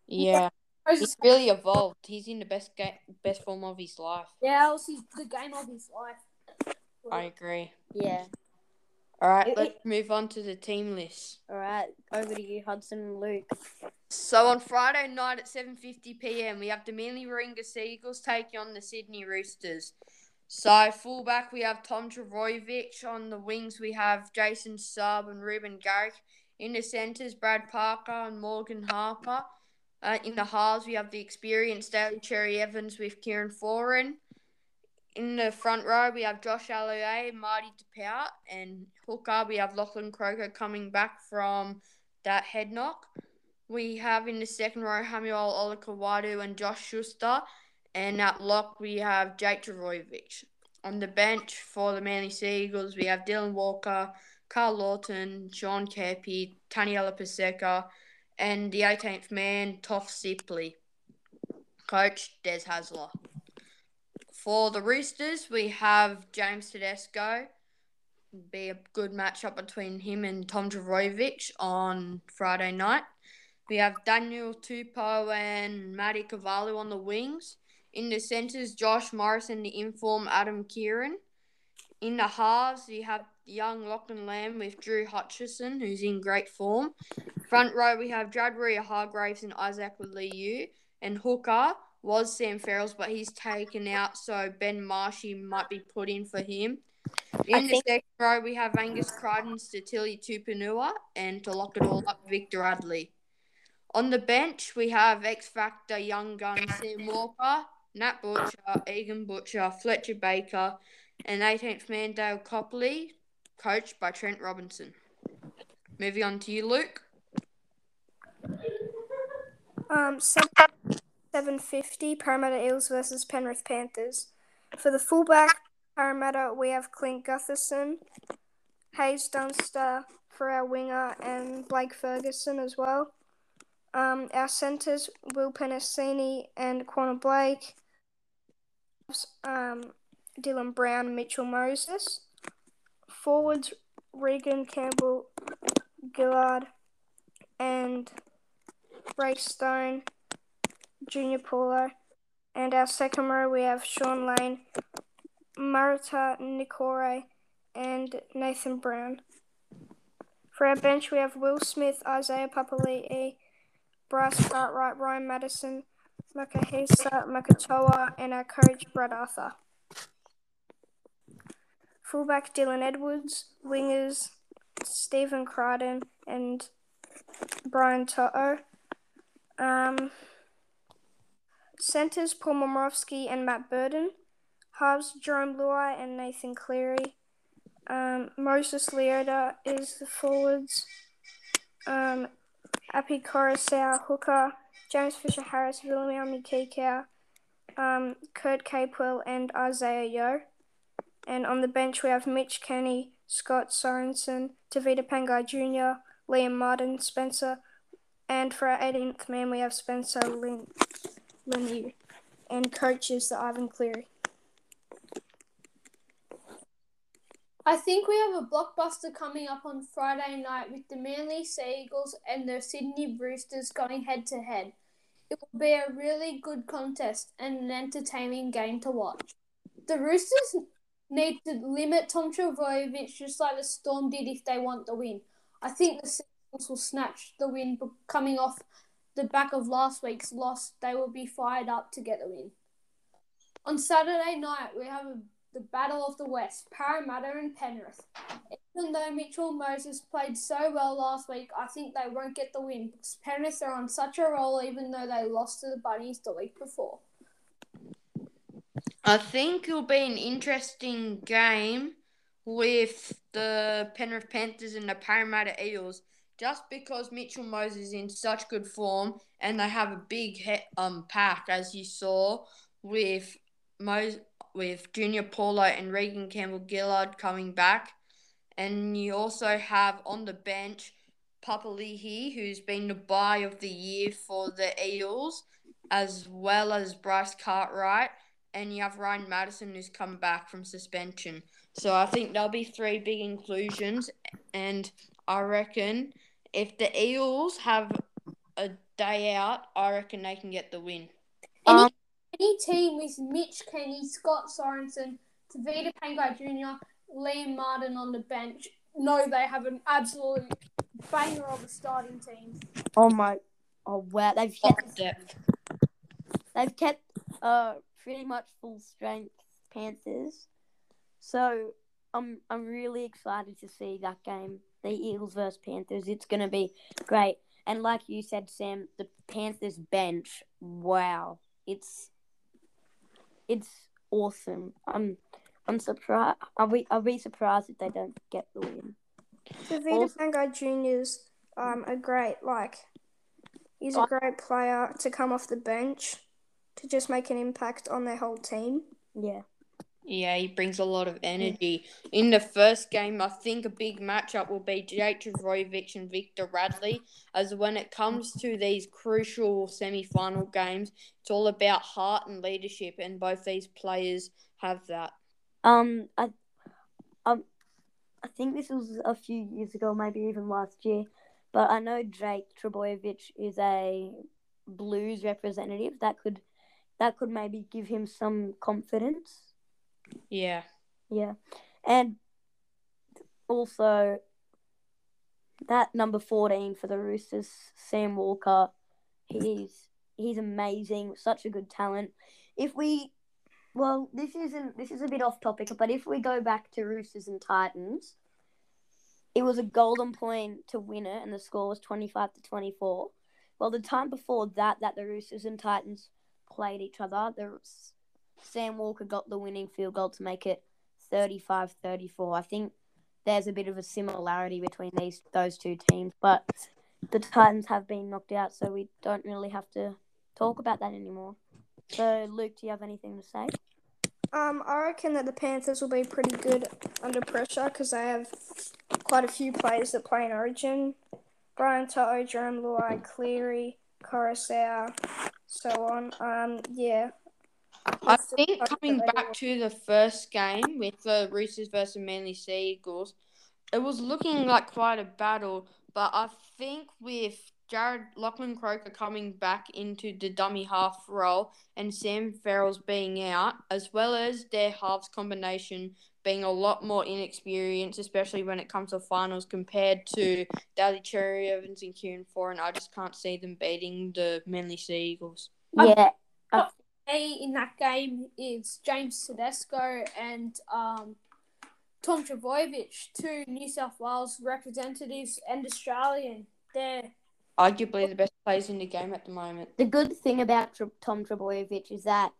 Yeah, Moses- he's really evolved. He's in the best ga- best form of his life. Yeah, that was his, the game of his life. I agree. Yeah. All right, It- let's move on to the team list. All right. Over to you, Hudson and Luke. So on Friday night at 7:50 p.m. we have the Manly Warringah Seagulls taking on the Sydney Roosters. So fullback we have Tom Trbojevic. On the wings we have Jason Saab and Reuben Garrick. In the centres Brad Parker and Morgan Harper. Uh, in the halves we have the experienced Daly Cherry Evans with Kieran Foran. In the front row we have Josh Aloiai, Marty Taupau, and hooker we have Lachlan Croker coming back from that head knock. We have in the second row Haumole Olakau'atu and Josh Schuster. And at lock, we have Jake Trbojevic. On the bench for the Manly Seagulls, we have Dylan Walker, Karl Lawton, Sean Keppie, Taniela Paseka, and the 18th man, Toff Sipley. Coach, Des Hasler. For the Roosters, we have James Tedesco. Be a good matchup between him and Tom Trbojevic on Friday night. We have Daniel Tupou and Matty Cavallo on the wings. In the centres, Josh Morris and the inform Adam Keighran. In the halves, we have young Lachlan Lamb with Drew Hutchison, who's in great form. Front row, we have Jadria Hargreaves and Isaac Liu. And hooker was Sam Verrills, but he's taken out, so Ben Marshy might be put in for him. In I the think- second row, we have Angus Crichton, Sitili Tupouniua, and to lock it all up, Victor Radley. On the bench, we have X Factor young gun Sam Walker, Nat Butcher, Egan Butcher, Fletcher Baker, and 18th man Dale Copley, coached by Trent Robinson. Moving on to you, Luke. Um, seven fifty Parramatta Eels versus Penrith Panthers. For the fullback Parramatta, we have Clint Gutherson, Haze Dunster for our winger, and Blake Ferguson as well. Um, our centres Will Penisini and Quanah Blake. Um, Dylan Brown, Mitchell Moses. Forwards Reagan Campbell, Gillard, and Ray Stone, Junior Paulo. And our second row, we have Shaun Lane, Marata Niukore, and Nathan Brown. For our bench, we have Will Smith, Isaiah Papali'i, Bryce Cartwright, Ryan Matterson, Makahesi Makatoa, and our coach, Brad Arthur. Fullback Dylan Edwards, wingers Stephen Crichton and Brian To'o. Um, centers Paul Momirovski and Matt Burton. Halves Jarome Luai and Nathan Cleary. Um, Moses Leota is the forwards. Um, Api Koroisau, hooker. James Fisher Harris, Viliami Kikau, um, Kurt Capewell, and Isaah Yeo. And on the bench, we have Mitch Kenny, Scott Sorensen, Tevita Pangai Jr., Liam Martin, Spencer, and for our 18th man, we have Spencer Lin- Lemieux. And coach is the Ivan Cleary. I think we have a blockbuster coming up on Friday night with the Manly Seagulls and the Sydney Roosters going head to head. It will be a really good contest and an entertaining game to watch. The Roosters need to limit Tom Trbojevic just like the Storm did if they want the win. I think the Seagulls will snatch the win, but coming off the back of last week's loss, they will be fired up to get the win. On Saturday night, we have a, the Battle of the West, Parramatta and Penrith. Even though Mitchell Moses played so well last week, I think they won't get the win because Penrith are on such a roll even though they lost to the Bunnies the week before. I think it'll be an interesting game with the Penrith Panthers and the Parramatta Eels, just because Mitchell Moses is in such good form and they have a big he- um pack, as you saw with Mo- with Junior Paulo and Reagan Campbell Gillard coming back, and you also have on the bench Papali'i, who's been the buy of the year for the Eels, as well as Bryce Cartwright and you have Ryan Matterson who's come back from suspension. So I think there'll be three big inclusions, and I reckon if the Eels have a day out, I reckon they can get the win. Um, any team with Mitch Kenny, Scott Sorensen, Tevita Pangai Jr., Liam Martin on the bench, know they have an absolute banger of a starting team. Oh my! Oh wow! They've kept depth. they've kept uh pretty much full strength Panthers. So I'm I'm really excited to see that game, the Eagles versus Panthers. It's gonna be great. And like you said, Sam, the Panthers bench, wow, it's it's awesome. I'm I'm surprised. I'll be I'll be surprised if they don't get the win. The Vita Also- Junior's um a great like he's a great player to come off the bench to just make an impact on their whole team. Yeah. Yeah, he brings a lot of energy. In the first game, I think a big matchup will be Jake Trbojevic and Victor Radley. As when it comes to these crucial semi-final games, it's all about heart and leadership, and both these players have that. Um, I, um, I think this was a few years ago, maybe even last year, but I know Jake Trbojevic is a Blues representative. That could, that could maybe give him some confidence. Yeah. Yeah, and also that number fourteen for the Roosters, Sam Walker. He's he's amazing, such a good talent. If we, well, this isn't this is a bit off topic, but if we go back to Roosters and Titans, it was a golden point to win it, and the score was twenty five to twenty four. Well, the time before that, that the Roosters and Titans played each other, the Sam Walker got the winning field goal to make it 35-34. I think there's a bit of a similarity between these those two teams, but the Titans have been knocked out, so we don't really have to talk about that anymore. So, Luke, do you have anything to say? Um, I reckon that the Panthers will be pretty good under pressure because they have quite a few players that play in Origin. Brian To'o, Jarome Luai, Cleary, Koroisau, so on. Um, yeah. I think coming back to the first game with the Roosters versus Manly Sea Eagles, it was looking like quite a battle. But I think with Jared Lachlan Croker coming back into the dummy half role and Sam Verrills being out, as well as their halves combination being a lot more inexperienced, especially when it comes to finals compared to Daly Cherry Evans and Kieran Foran, I just can't see them beating the Manly Sea Eagles. Um, Yeah, A in that game is James Tedesco and um, Tom Trbojevic, two New South Wales representatives and Australian. They're Arguably the best players in the game at the moment. the good thing about Tr- Tom Trbojevic is that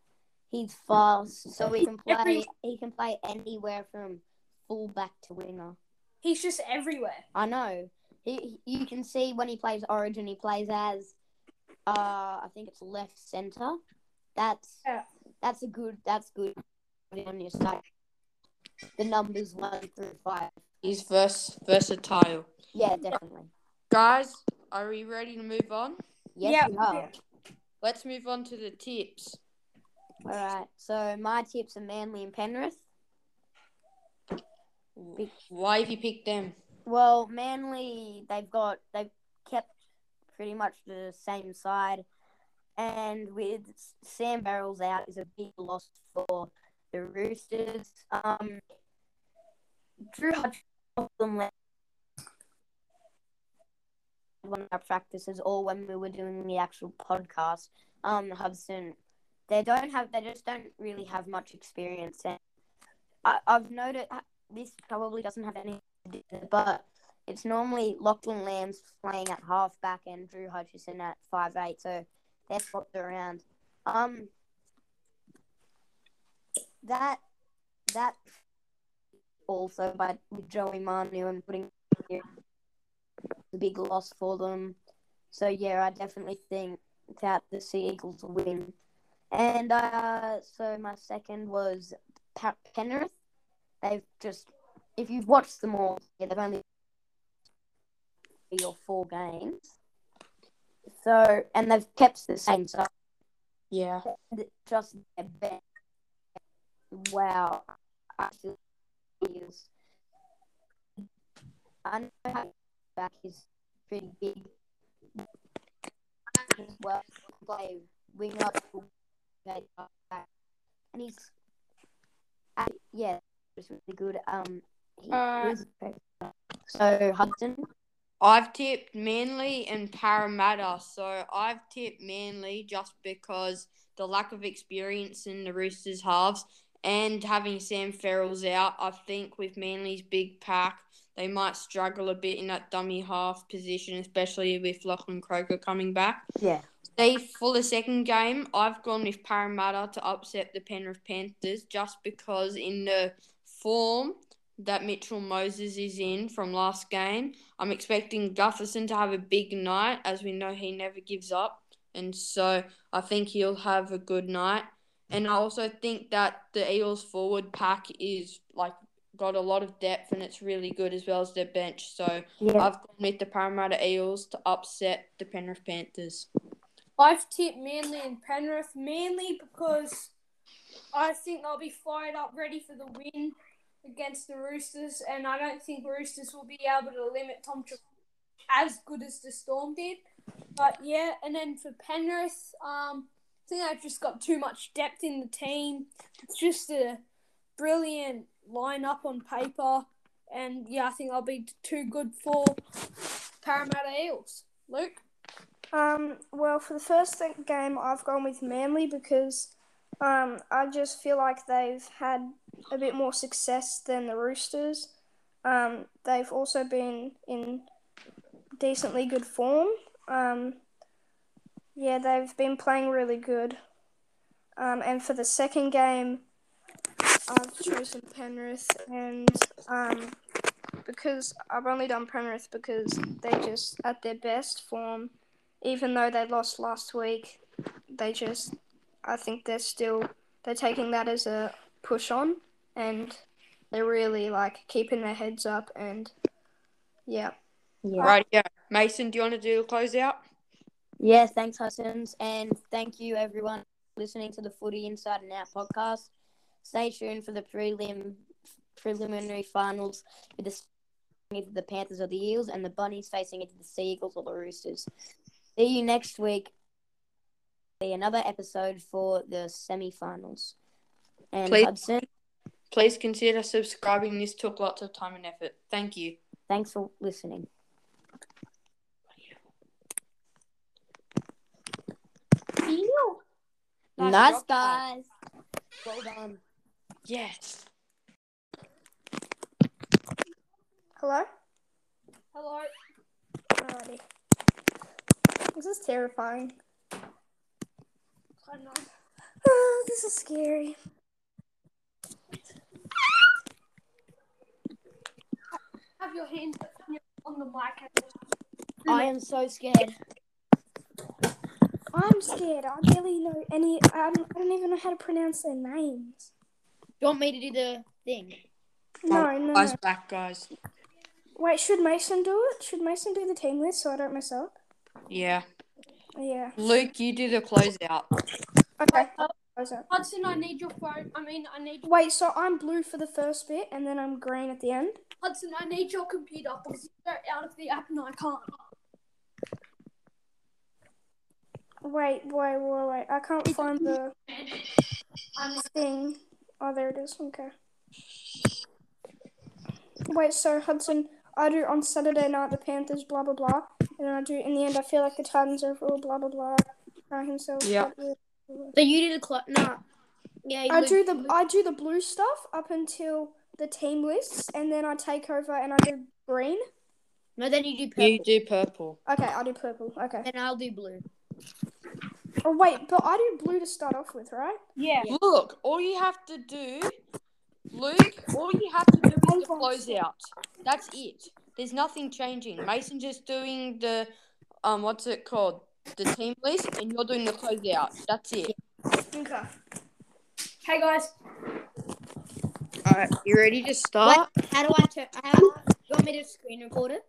he's fast, so he can play. Every- He can play anywhere from fullback to winger. he's just everywhere. I know. He, you can see when he plays Origin, he plays as, uh, I think it's left center. That's Yeah. that's a good. That's good on your side. The numbers one through five. He's vers- versatile. Yeah, definitely. Guys, are we ready to move on? Yes, Yeah, we are. Let's move on to the tips. All right. So my tips are Manly and Penrith. Why have you picked them? Well, Manly, they've got they've kept pretty much the same side, and with Sam Verrills out is a big loss for the Roosters. Um, Drew Hutchison one of our practices or when we were doing the actual podcast. Um, Hudson, they don't have, they just don't really have much experience. And I, I've noted this probably doesn't have any, but it's normally Lachlan Lambs playing at halfback and Drew Hutchison at five eight, so they're swapped around. Um, that that also by Joey Manu and putting the big loss for them. So yeah, I definitely think that the Sea Eagles will win. And uh, so my second was Pat Penrith. They've just, if you've watched them all, yeah, they've only or four games. So and they've kept the same. So Yeah. just. Wow, I feel is. I know how back is pretty big as well. Play wing up, and he's uh, yeah, it's really good. Um, he Uh, so Hudson. I've tipped Manly and Parramatta, so I've tipped Manly just because the lack of experience in the Roosters halves and having Sam Verrills out. I think with Manly's big pack, they might struggle a bit in that dummy half position, especially with Lachlan Croker coming back. Yeah. They for the second game, I've gone with Parramatta to upset the Penrith Panthers just because in the form that Mitchell Moses is in from last game, I'm expecting Gutherson to have a big night, as we know he never gives up, and so I think he'll have a good night. And I also think that the Eels forward pack is like got a lot of depth and it's really good as well as their bench. So Yeah. I've gone with the Parramatta Eels to upset the Penrith Panthers. I've tipped Manly and Penrith mainly because I think they'll be fired up, ready for the win against the Roosters, and I don't think Roosters will be able to limit Tom as good as the Storm did. But yeah, and then for Penrith, um, I think they've just got too much depth in the team. It's just a brilliant lineup on paper, and yeah, I think they'll be too good for Parramatta Eels. Luke. Um, well, for the first game, I've gone with Manly because um, I just feel like they've had a bit more success than the Roosters. Um, they've also been in decently good form. Um, yeah, they've been playing really good. Um, and for the second game, I've chosen Penrith, and um, because I've only done Penrith because they're just at their best form even though they lost last week, they just, I think they're still, they're taking that as a push on and they're really like keeping their heads up and yeah. Yeah. Right, yeah. Mason, do you want to do the closeout? Yeah, thanks, Hussins. And thank you, everyone, listening to the Footy Inside and Out podcast. Stay tuned for the prelim preliminary finals with the, either the Panthers or the Eels, and the Bunnies facing either the Sea Eagles or the Roosters. See you next week. Be another episode for the semi-finals. And Please. Hudson, Please consider subscribing. This took lots of time and effort. Thank you. thanks for listening. Nice Nice, drop back. guys. Well done. Yes. Hello? Hello. Alrighty. This is terrifying. Oh, this is scary. Have your hand on the mic. I am so scared. I'm scared. I barely know any. I don't, I don't even know how to pronounce their names. Do you want me to do the thing? No, no, Guys, no. back, guys. Wait, should Mason do it? Should Mason do the team list so I don't mess up? Yeah. Yeah. Luke, you do the closeout. Okay. Uh, Hudson, I need your phone. I mean, I need Wait, so I'm blue for the first bit and then I'm green at the end? Hudson. I need your computer because you go out of the app and I can't. Wait, wait, wait, wait. I can't find the thing. Oh, there it is. Okay. Wait, so Hudson, I do on Saturday night the Panthers, blah blah blah, and then I do in the end. I feel like the Titans overall, blah blah blah. Uh, himself. Yeah. So you did a clock. No. Yeah. I Luke- do the I do the blue stuff up until the team lists, and then I take over and I do green. No, then you do purple. You do purple. Okay, I'll do purple. Okay. Then I'll do blue. Oh wait, but I do blue to start off with, right? Yeah. Yeah. Look, all you have to do, Luke, all you have to do is the closeout. That's it. There's nothing changing. Mason just doing the, um, what's it called? The team list, and you're doing the closeout. That's it. Okay. Hey guys. Alright, you ready to start? How do I turn? Uh, how, you want me to screen record it?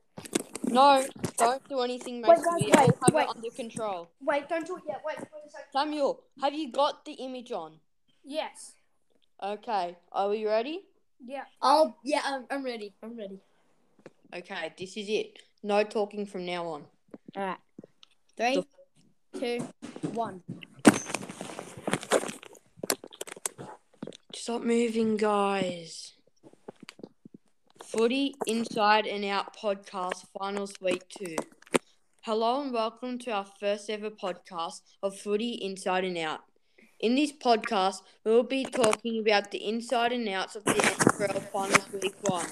No, don't do anything, Wait, guys, we all wait, have wait. it under control. Wait, don't do it yet. Wait, wait a second. Samuel, have you got the image on? Yes. Okay, are we ready? Yeah. Oh yeah, I'm, I'm ready. I'm ready. Okay, this is it. No talking from now on. All right. Three, two, one. Stop moving, guys. Footy Inside and Out podcast, finals week two. Hello and welcome to our first ever podcast of Footy Inside and Out. In this podcast, we will be talking about the inside and outs of the NRL finals week one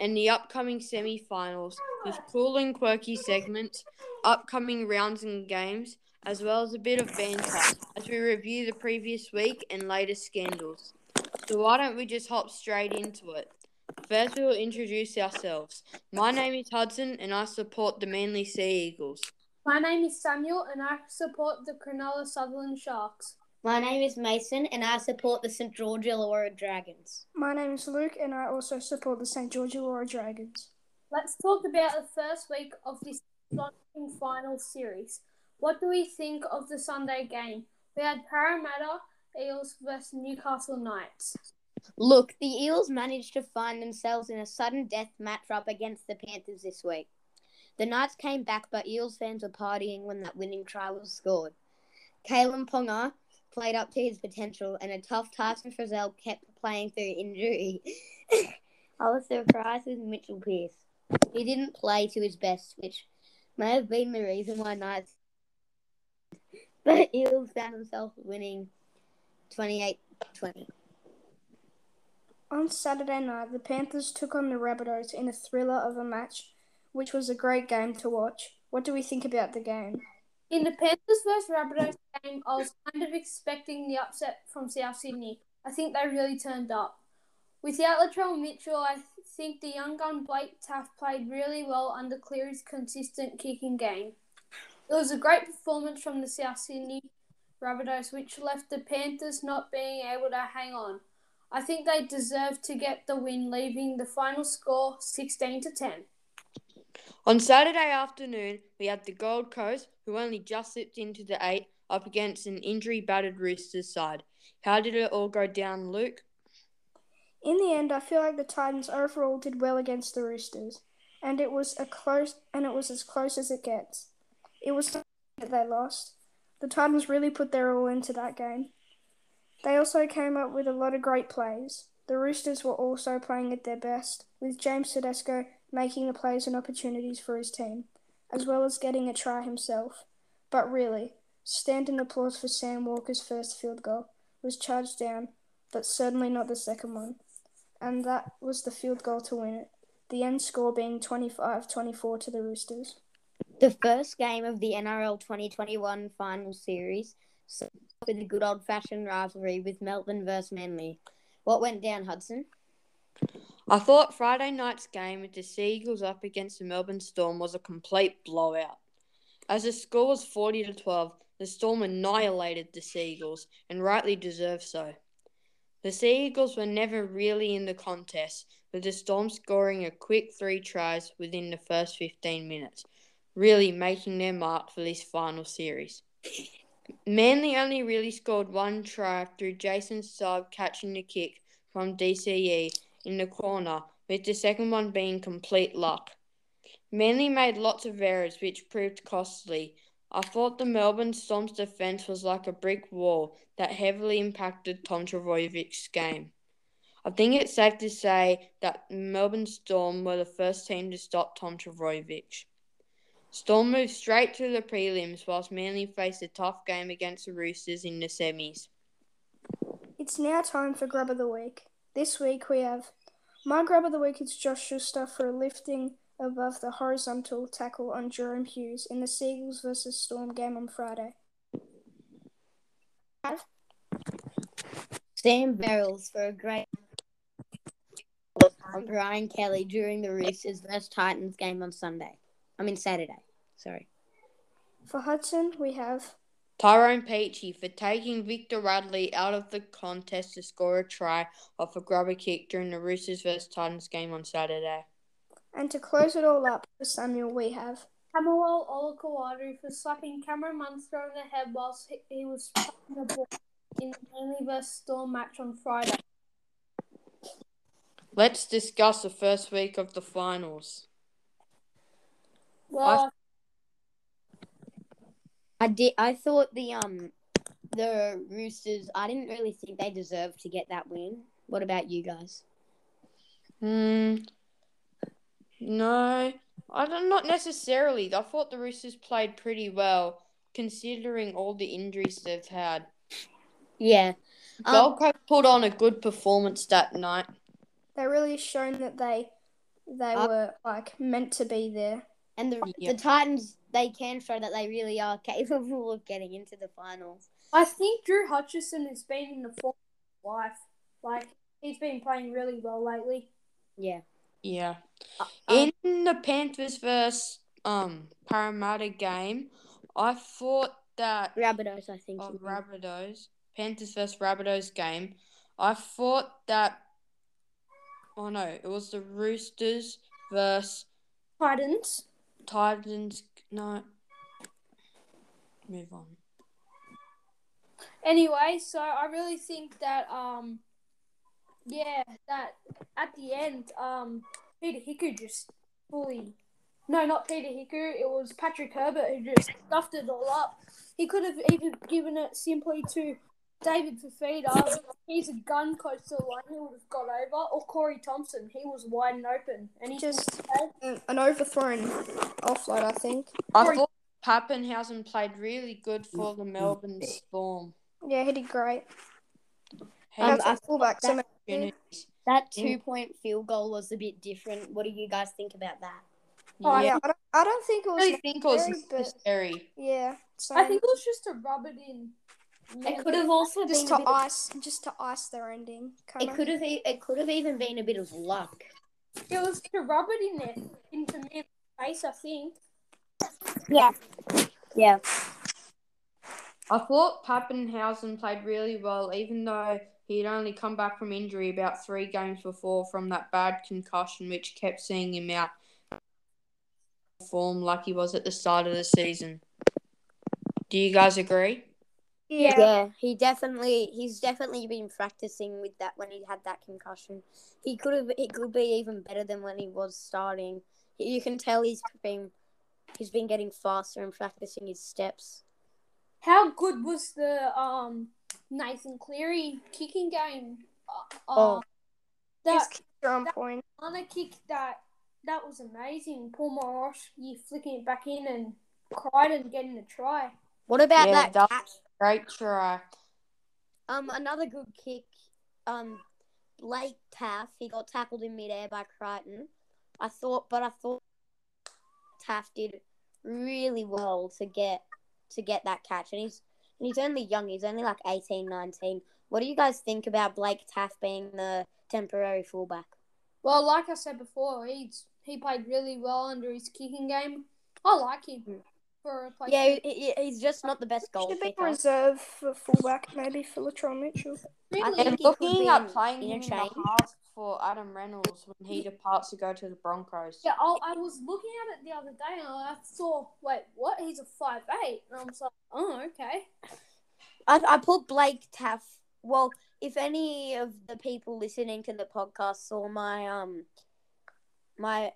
and the upcoming semi finals with cool and quirky segments, upcoming rounds and games, as well as a bit of banter as we review the previous week and latest scandals. So why don't we just hop straight into it? First, we will introduce ourselves. My name is Hudson, and I support the Manly Sea Eagles. My name is Samuel, and I support the Cronulla Sutherland Sharks. My name is Mason, and I support the St George Illawarra Dragons. My name is Luke, and I also support the St George Illawarra Dragons. Let's talk about the first week of this exciting final series. What do we think of the Sunday game? We had Parramatta Eels versus Newcastle Knights. Look, the Eels managed to find themselves in a sudden death matchup against the Panthers this week. The Knights came back, but Eels fans were partying when that winning try was scored. Kalyn Ponga played up to his potential, and a tough Tyson Frizell kept playing through injury. I was surprised with Mitchell Pearce. He didn't play to his best, which may have been the reason why Knights. But Eels found himself winning 28 20. On Saturday night, the Panthers took on the Rabbitohs in a thriller of a match, which was a great game to watch. What do we think about the game? In the Panthers vs. Rabbitohs game, I was kind of expecting the upset from South Sydney. I think they really turned up. Without Latrell Mitchell, I think the young gun Blake Taaffe played really well under Cleary's consistent kicking game. It was a great performance from the South Sydney Rabbitohs, which left the Panthers not being able to hang on. I think they deserved to get the win, leaving the final score 16 to 10. On Saturday afternoon, we had the Gold Coast, who only just slipped into the eight, up against an injury battered Roosters side. How did it all go down, Luke? In the end, I feel like the Titans overall did well against the Roosters, and it was a close and it was as close as it gets. It was that they lost. The Titans really put their all into that game. They also came up with a lot of great plays. The Roosters were also playing at their best, with James Tedesco making the plays and opportunities for his team, as well as getting a try himself. But really, standing applause for Sam Walker's first field goal was charged down, but certainly not the second one and that was the field goal to win it. The end score being 25 24 to the Roosters. The first game of the NRL 2021 final series with a good old fashioned rivalry with Melbourne versus Manly. What went down, Hudson? I thought Friday night's game with the Sea Eagles up against the Melbourne Storm was a complete blowout. As the score was 40 to 12, the Storm annihilated the Sea Eagles, and rightly deserved so. The Sea Eagles were never really in the contest, with the Storm scoring a quick three tries within the first 15 minutes, really making their mark for this final series. Manly only really scored one try through Jason Saab catching the kick from DCE in the corner, with the second one being complete luck. Manly made lots of errors, which proved costly. I thought the Melbourne Storm's defence was like a brick wall that heavily impacted Tom Trbojevic's game. I think it's safe to say that Melbourne Storm were the first team to stop Tom Trbojevic. Storm moved straight to the prelims whilst Manly faced a tough game against the Roosters in the semis. It's now time for Grub of the Week. This week we have my Grub of the Week is Josh Schuster for lifting above the horizontal tackle on Jahrome Hughes in the Seagulls versus Storm game on Friday. Sam Verrills for a great on Brian Kelly during the Roosters versus Titans game on Sunday. I mean Saturday. Sorry. For Hudson, we have Tyrone Peachey for taking Victor Radley out of the contest to score a try off a grubber kick during the Roosters vs Titans game on Saturday. And to close it all up for Samuel, we have Camawal Olakau'atu for slapping Cameron Munster on the head whilst he- he was playing the ball in the Manly vs Storm match on Friday. Let's discuss the first week of the finals. Well, I did I thought the um the Roosters I didn't really think they deserved to get that win. What about you guys? Hmm. No, I don't. Not necessarily. I thought the Roosters played pretty well, considering all the injuries they've had. Yeah. Um, Gold Coast put on a good performance that night. they really shown that they they Uh, were like meant to be there. and the Yeah. the Titans they can show that they really are capable of getting into the finals. I think Drew Hutchison has been in the form of his life. Like, he's been playing really well lately. Yeah. Yeah. Um, In the Panthers versus um Parramatta game, I thought that Rabbitohs, I think. of. Rabbitohs, Panthers versus Rabbitohs game, I thought that. Oh no, it was the Roosters versus Titans. Titans. No. Move on. Anyway, so I really think that um yeah, that at the end, um Peter Hiku just fully no, not Peter Hiku, it was Patrick Herbert who just stuffed it all up. He could have even given it simply to David Fifita. He's a gun close to the line, he would have got over. Or Corey Thompson, he was wide and open. And he Just just an an overthrown offload, I think. I Sorry. thought Papenhuyzen played really good for the Melbourne Storm. Yeah, he did great. He Um, had That's I a fullback. That- many- opportunities. That two point field goal was a bit different. What do you guys think about that? Oh, yeah, yeah, I don't, I don't think it I was. really think it was necessary, but- Yeah, so I think it was just to rub it in. It could have also just been to a bit of- ice, just to ice their ending. it Kinda. could have e- it could have even been a bit of luck. It was to rub it in there into man's face, I think. Yeah. Yeah. I thought Papenhuyzen played really well, even though he'd only come back from injury about three games before from that bad concussion, which kept seeing him out form like he was at the start of the season. Do you guys agree? Yeah. Yeah, he definitely he's definitely been practicing with that when he had that concussion. He could have he could be even better than when he was starting. You can tell he's been he's been getting faster and practicing his steps. How good was the um Nathan Cleary kicking game? Uh, Oh. that His kicks are on point. Anna kick that that was amazing. Paul Morosh, you flicking it back in and cried and getting a try. What about Yeah, that that- catch? Great try. Um, another good kick. Um, Blake Taaffe. He got tackled in midair by Crichton. I thought, but I thought Taaffe did really well to get to get that catch, and he's and he's only young. He's only like 18, 19. What do you guys think about Blake Taaffe being the temporary fullback? Well, like I said before, he's he played really well under his kicking game. I like him hmm. for a replacement. Yeah, he, he- he's just not the best goal Should be kicker. reserved for fullback, maybe for Latrell Mitchell. I Really? think And he could looking be at playing in a him in the change. half for Adam Reynolds when he departs to go to the Broncos. Yeah, I, I was looking at it the other day and I saw, wait, what? He's a five eight, and I was like, oh, okay. I, I put Blake Taaffe. Well, if any of the people listening to the podcast saw my um my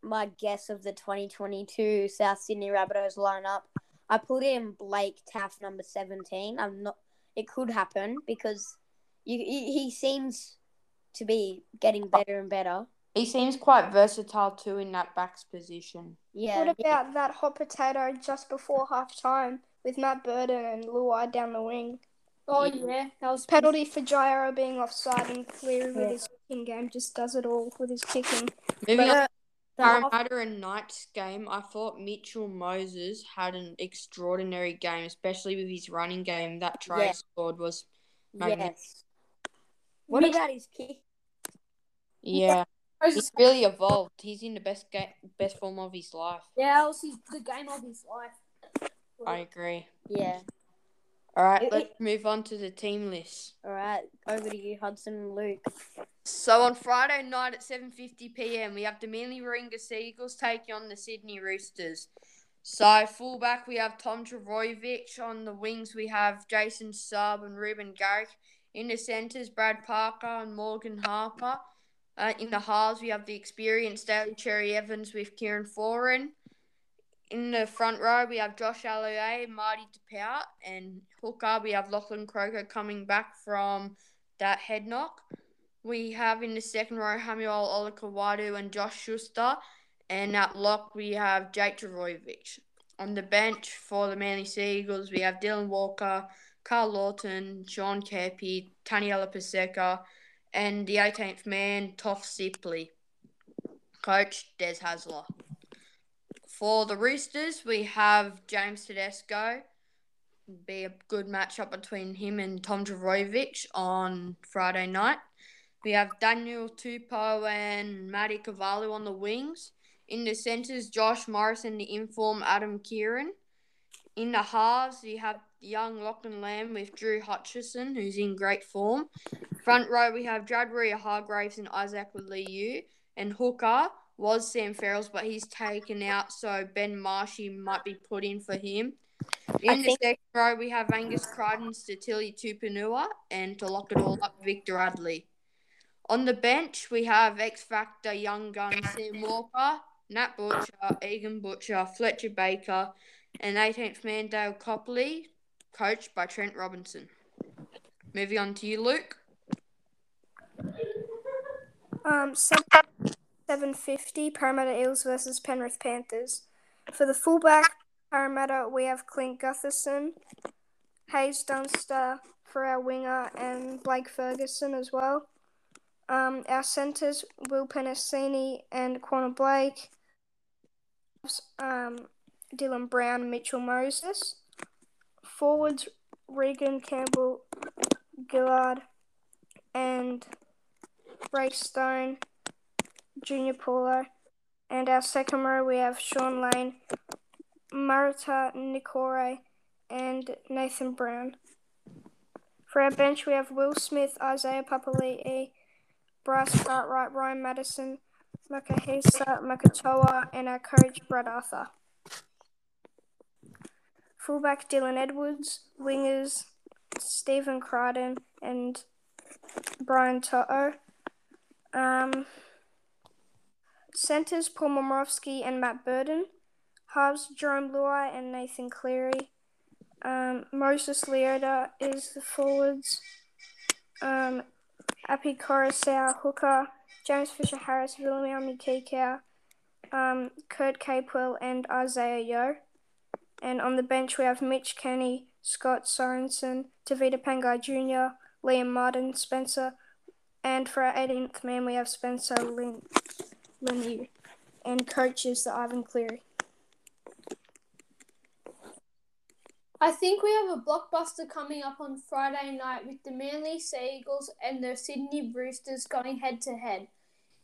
my guess of the 2022 South Sydney Rabbitohs lineup, I put in Blake Taaffe number 17. I'm not. It could happen because you, he he seems to be getting better and better. He seems quite versatile too in that backs position. Yeah. What about that hot potato just before half time with Matt Burton and Luai down the wing? Oh Yeah. yeah, that was Penalty for Gyro being offside and Cleary with his kicking game just does it all with his kicking. Moving on But, to the half- Parramatta and Knights game, I thought Mitchell Moses had an extraordinary game, especially with his running game. That try Yeah. scored was magnificent. yes. What Mitch- about his kick? Yeah, he's really evolved. He's in the best game, best form of his life. Yeah, was his, the game of his life. I agree. Yeah. All right, It- let's move on to the team list. All right. Over to you, Hudson and Luke. So on Friday night at 7:50 p.m. we have the Manly Warringah Seagulls taking on the Sydney Roosters. So fullback we have Tom Trbojevic. On the wings we have Jason Saab and Reuben Garrick. In the centres Brad Parker and Morgan Harper. Uh, in the halves we have the experienced Daly Cherry Evans with Kieran Foran. In the front row we have Josh Aloiai, Marty Taupau, and hooker we have Lachlan Croker coming back from that head knock. We have in the second row Haumole Olakau'atu and Josh Schuster. And at lock, we have Jake Trbojevic. On the bench for the Manly Seagulls, we have Dylan Walker, Karl Lawton, Sean Keppie, Taniela Paseka, and the 18th man, Toff Sipley. Coach, Des Hasler. For the Roosters, we have James Tedesco. Be a good matchup between him and Tom Trbojevic on Friday night. We have Daniel Tupou and Matty Cavallo on the wings. In the centres, Josh Morris and the inform Adam Keighran. In the halves, we have young Lachlan Lamb with Drew Hutchison, who's in great form. Front row, we have Jared Waerea-Hargreaves and Isaac Liu. And hooker was Sam Verrills, but he's taken out, so Ben Marshy might be put in for him. In I the think- second row, we have Angus Crichton, Sitili Tupouniua, and to lock it all up, Victor Radley. On the bench, we have X Factor young gun Sam Walker, Nat Butcher, Egan Butcher, Fletcher Baker, and 18th man Dale Copley, coached by Trent Robinson. Moving on to you, Luke. Um, seven fifty Parramatta Eels versus Penrith Panthers. For the fullback Parramatta, we have Clint Gutherson, Haze Dunster for our winger, and Blake Ferguson as well. Um, our centres Will Penisini and Waqa Blake. Um, Dylan Brown, Mitchell Moses. Forwards Reagan Campbell, Gillard, and Ray Stone, Junior Paulo. And our second row, we have Shaun Lane, Marata Niukore, and Nathan Brown. For our bench, we have Will Smith, Isaiah Papali'i, Bryce Cartwright, Ryan Matterson, Makahesi Makatoa, and our coach, Brad Arthur. Fullback Dylan Edwards, wingers Stephen Crichton and Brian To'o. Um, centers Paul Momirovski and Matt Burton. Halves Jarome Luai and Nathan Cleary. Um, Moses Leota is the forwards. Um, Api Koroisau, hooker. James Fisher Harris, Viliami Kikau, um, Kurt Capewell, and Isaah Yeo. And on the bench, we have Mitch Kenny, Scott Sorensen, Tevita Pangai Jr., Liam Martin, Spencer, and for our 18th man, we have Spencer Lin- Leniu. And coach is the Ivan Cleary. I think we have a blockbuster coming up on Friday night with the Manly Seagulls and the Sydney Roosters going head to head.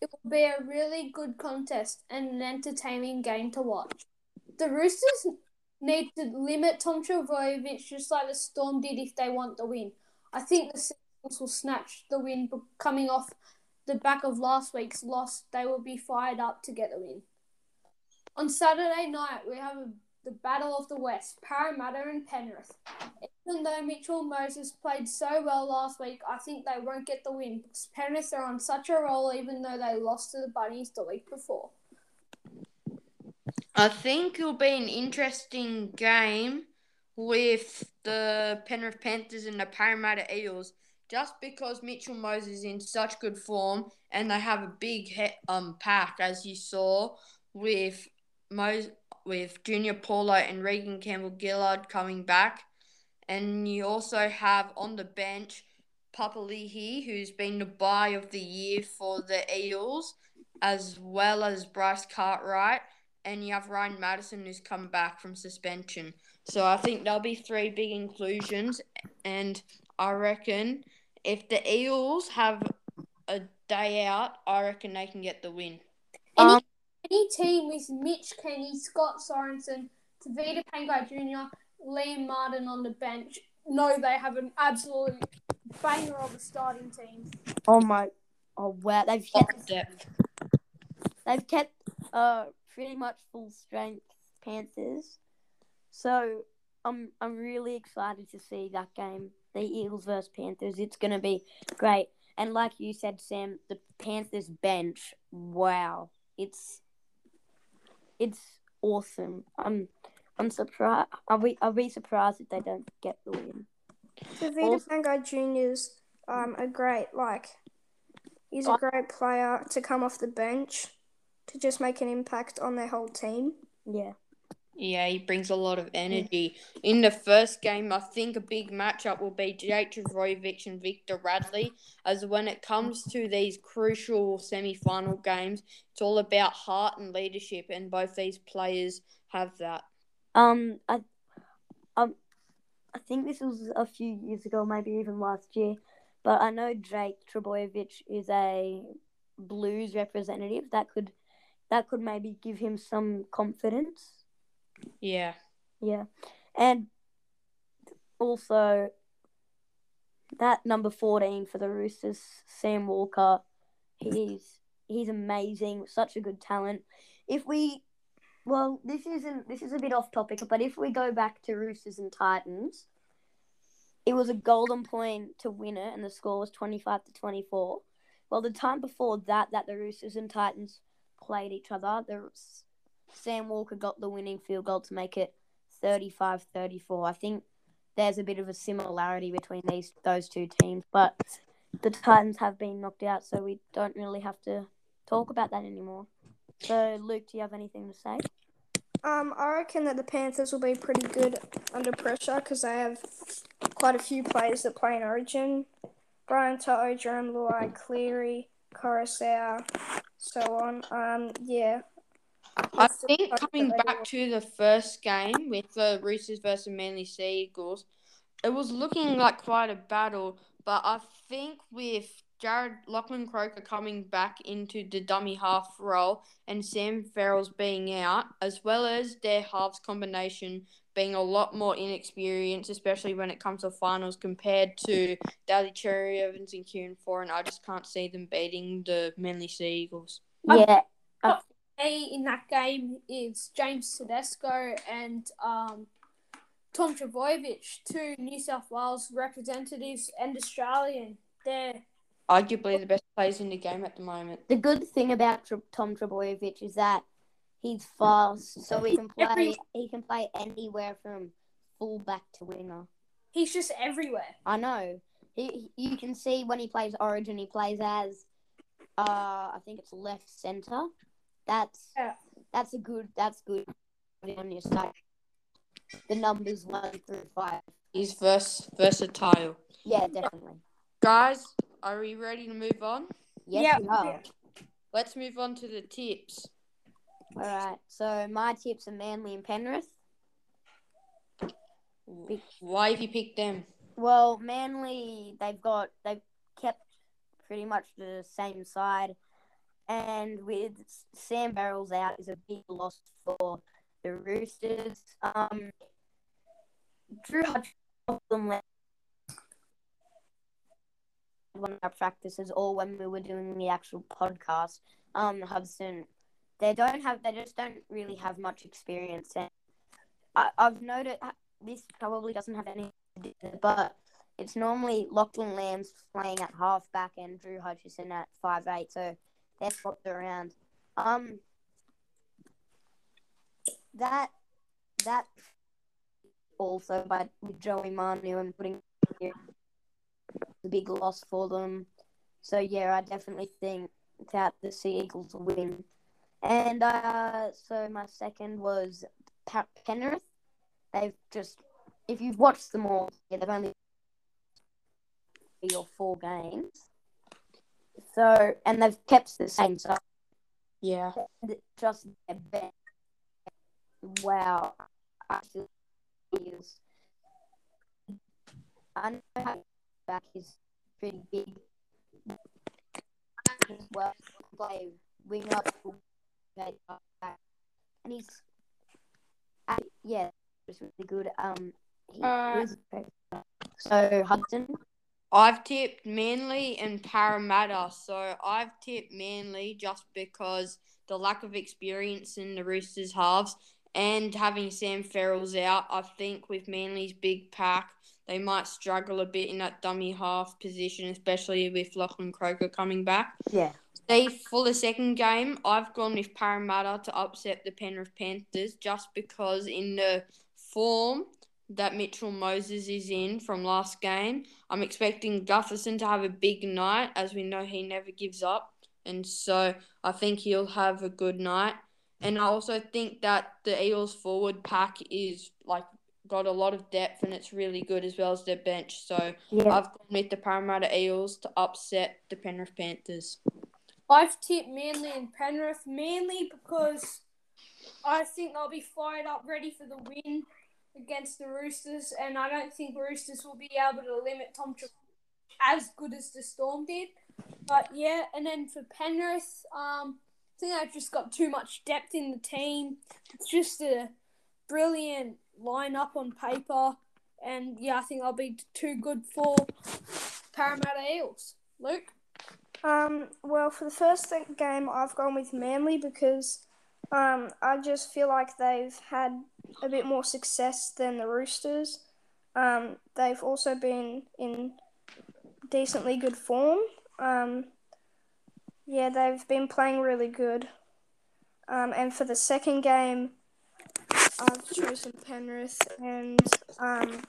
It will be a really good contest and an entertaining game to watch. The Roosters need to limit Tom Trbojevic just like the Storm did if they want the win. I think the will snatch the win but coming off the back of last week's loss. They will be fired up to get the win. On Saturday night, we have a the Battle of the West, Parramatta and Penrith. Even though Mitchell Moses played so well last week, I think they won't get the win because Penrith are on such a roll even though they lost to the Bunnies the week before. I think it'll be an interesting game with the Penrith Panthers and the Parramatta Eels. Just because Mitchell Moses is in such good form and they have a big he- um pack, as you saw with Mos- with Junior Paulo and Reagan Campbell Gillard coming back. And you also have on the bench Papali'i, who's been the buy of the year for the Eels, as well as Bryce Cartwright. And you have Ryan Matterson, who's come back from suspension. So I think there'll be three big inclusions. And I reckon if the Eels have a day out, I reckon they can get the win. Any, Um, any team with Mitch Kenny, Scott Sorensen, Tevita Pangai Jr., Liam Martin on the bench, know they have an absolute banger of a starting team. Oh my! Oh wow! They've Top kept depth. they've kept uh pretty much full strength Panthers. So I'm I'm really excited to see that game, the Eagles versus Panthers. It's gonna be great. And like you said, Sam, the Panthers bench, wow, it's it's awesome. I'm I'm surprised. I'll be I'll be surprised if they don't get the win. Tevita Also- Pangai Jr.'s um, a great, like, he's a great player to come off the bench to just make an impact on their whole team. Yeah. Yeah, he brings a lot of energy. In the first game, I think a big matchup will be Jake Trbojevic and Victor Radley. As when it comes to these crucial semi final games, it's all about heart and leadership, and both these players have that. Um, I, um, I think this was a few years ago, maybe even last year, but I know Jake Trbojevic is a Blues representative. That could, that could maybe give him some confidence. Yeah. Yeah, and also that number fourteen for the Roosters, Sam Walker, he's he's amazing, such a good talent. If we, well, this isn't this is a bit off topic, but if we go back to Roosters and Titans, it was a golden point to win it, and the score was twenty five to twenty four. Well, the time before that, that the Roosters and Titans played each other, the Sam Walker got the winning field goal to make it 35-34. I think there's a bit of a similarity between these those two teams, but the Titans have been knocked out, so we don't really have to talk about that anymore. So, Luke, do you have anything to say? Um, I reckon that the Panthers will be pretty good under pressure because they have quite a few players that play in Origin. Brian To'o, Jarome Luai, Cleary, Koroisau, so on. Um, yeah. I think coming back to the first game with the Roosters versus Manly Sea Eagles, it was looking like quite a battle. But I think with Jared Lachlan Croker coming back into the dummy half role and Sam Verrills being out, as well as their halves combination being a lot more inexperienced, especially when it comes to finals compared to Daly Cherry Evans and Kieran Foran, I just can't see them beating the Manly Sea Eagles. Yeah, A in that game is James Tedesco and um, Tom Trbojevic, two New South Wales representatives and Australian. They're Arguably the best players in the game at the moment. the good thing about Tr- Tom Trbojevic is that he's fast, so he can play. Every- He can play anywhere from fullback to winger. he's just everywhere. I know. He, he- you can see when he plays Origin, he plays as, uh, I think it's left center. That's Yeah. that's a good. That's good on your side. The numbers one through five. He's vers- versatile. Yeah, definitely. Guys, are we ready to move on? Yes, Yeah, we are. Let's move on to the tips. All right. So my tips are Manly and Penrith. Why have you picked them? Well, Manly, they've got they've kept pretty much the same side, and with Sam Verrills out is a big loss for the Roosters. Um, Drew Hutchison one of our practices, or when we were doing the actual podcast, um, Hudson, they don't have they just don't really have much experience, and I, I've noted this probably doesn't have any but it's normally Lachlan Lamb's playing at halfback and Drew Hutchison at five eight, so they're swapped around. Um, that that also, but with Joey Manu and putting the big loss for them. So yeah, I definitely think that the Sea Eagles will win. And uh, so my second was Pa- Penrith. They've just, if you've watched them all, yeah, they've only three or four games. So and they've kept the same. So Yeah. just. Wow, I feel is. I know how back is pretty big. Well, play wing up, and he's, uh, yeah, it's really good. Um, he Uh, so Hudson. I've tipped Manly and Parramatta, so I've tipped Manly just because the lack of experience in the Roosters halves and having Sam Verrills out. I think with Manly's big pack, they might struggle a bit in that dummy half position, especially with Lachlan Croker coming back. Yeah. They for the second game, I've gone with Parramatta to upset the Penrith Panthers just because in the form that Mitchell Moses is in from last game, I'm expecting Gutherson to have a big night, as we know he never gives up, and so I think he'll have a good night. And I also think that the Eagles forward pack is like got a lot of depth and it's really good as well as their bench. So Yeah. I've gone with the Parramatta Eels to upset the Penrith Panthers. I've tipped Manly and Penrith mainly because I think they'll be fired up, ready for the win against the Roosters, and I don't think Roosters will be able to limit Tom Trbojevic as good as the Storm did. But yeah, and then for Penrith, um, I think they've just got too much depth in the team. It's just a brilliant lineup on paper, and yeah, I think I'll be too good for Parramatta Eels. Luke. Um, well, for the first game, I've gone with Manly because um, I just feel like they've had a bit more success than the Roosters. Um, they've also been in decently good form. Um, yeah, they've been playing really good. Um, and for the second game, I've chosen Penrith, and um,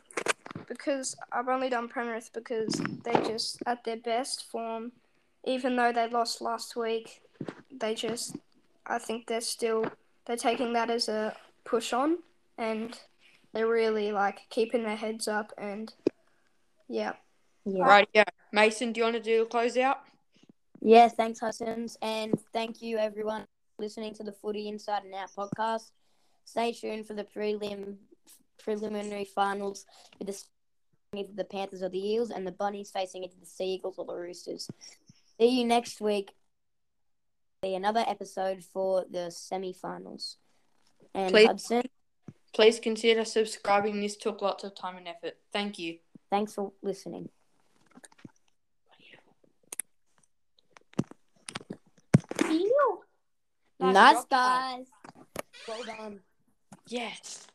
because I've only done Penrith because they're just at their best form even though they lost last week, they just, I think they're still, they're taking that as a push on and they're really like keeping their heads up and yeah. Yeah. Right, yeah. Mason, do you want to do the closeout? Yeah, thanks, Hussins. And thank you, everyone, listening to the Footy Inside and Out podcast. Stay tuned for the prelim preliminary finals with the either the Panthers or the Eels, and the Bunnies facing either the Sea Eagles or the Roosters. See you next week. Be another episode for the semi-finals. And Please. Hudson, Please consider subscribing. This took lots of time and effort. Thank you. thanks for listening. Nice Nice, job, guys. guys. Well done. Yes.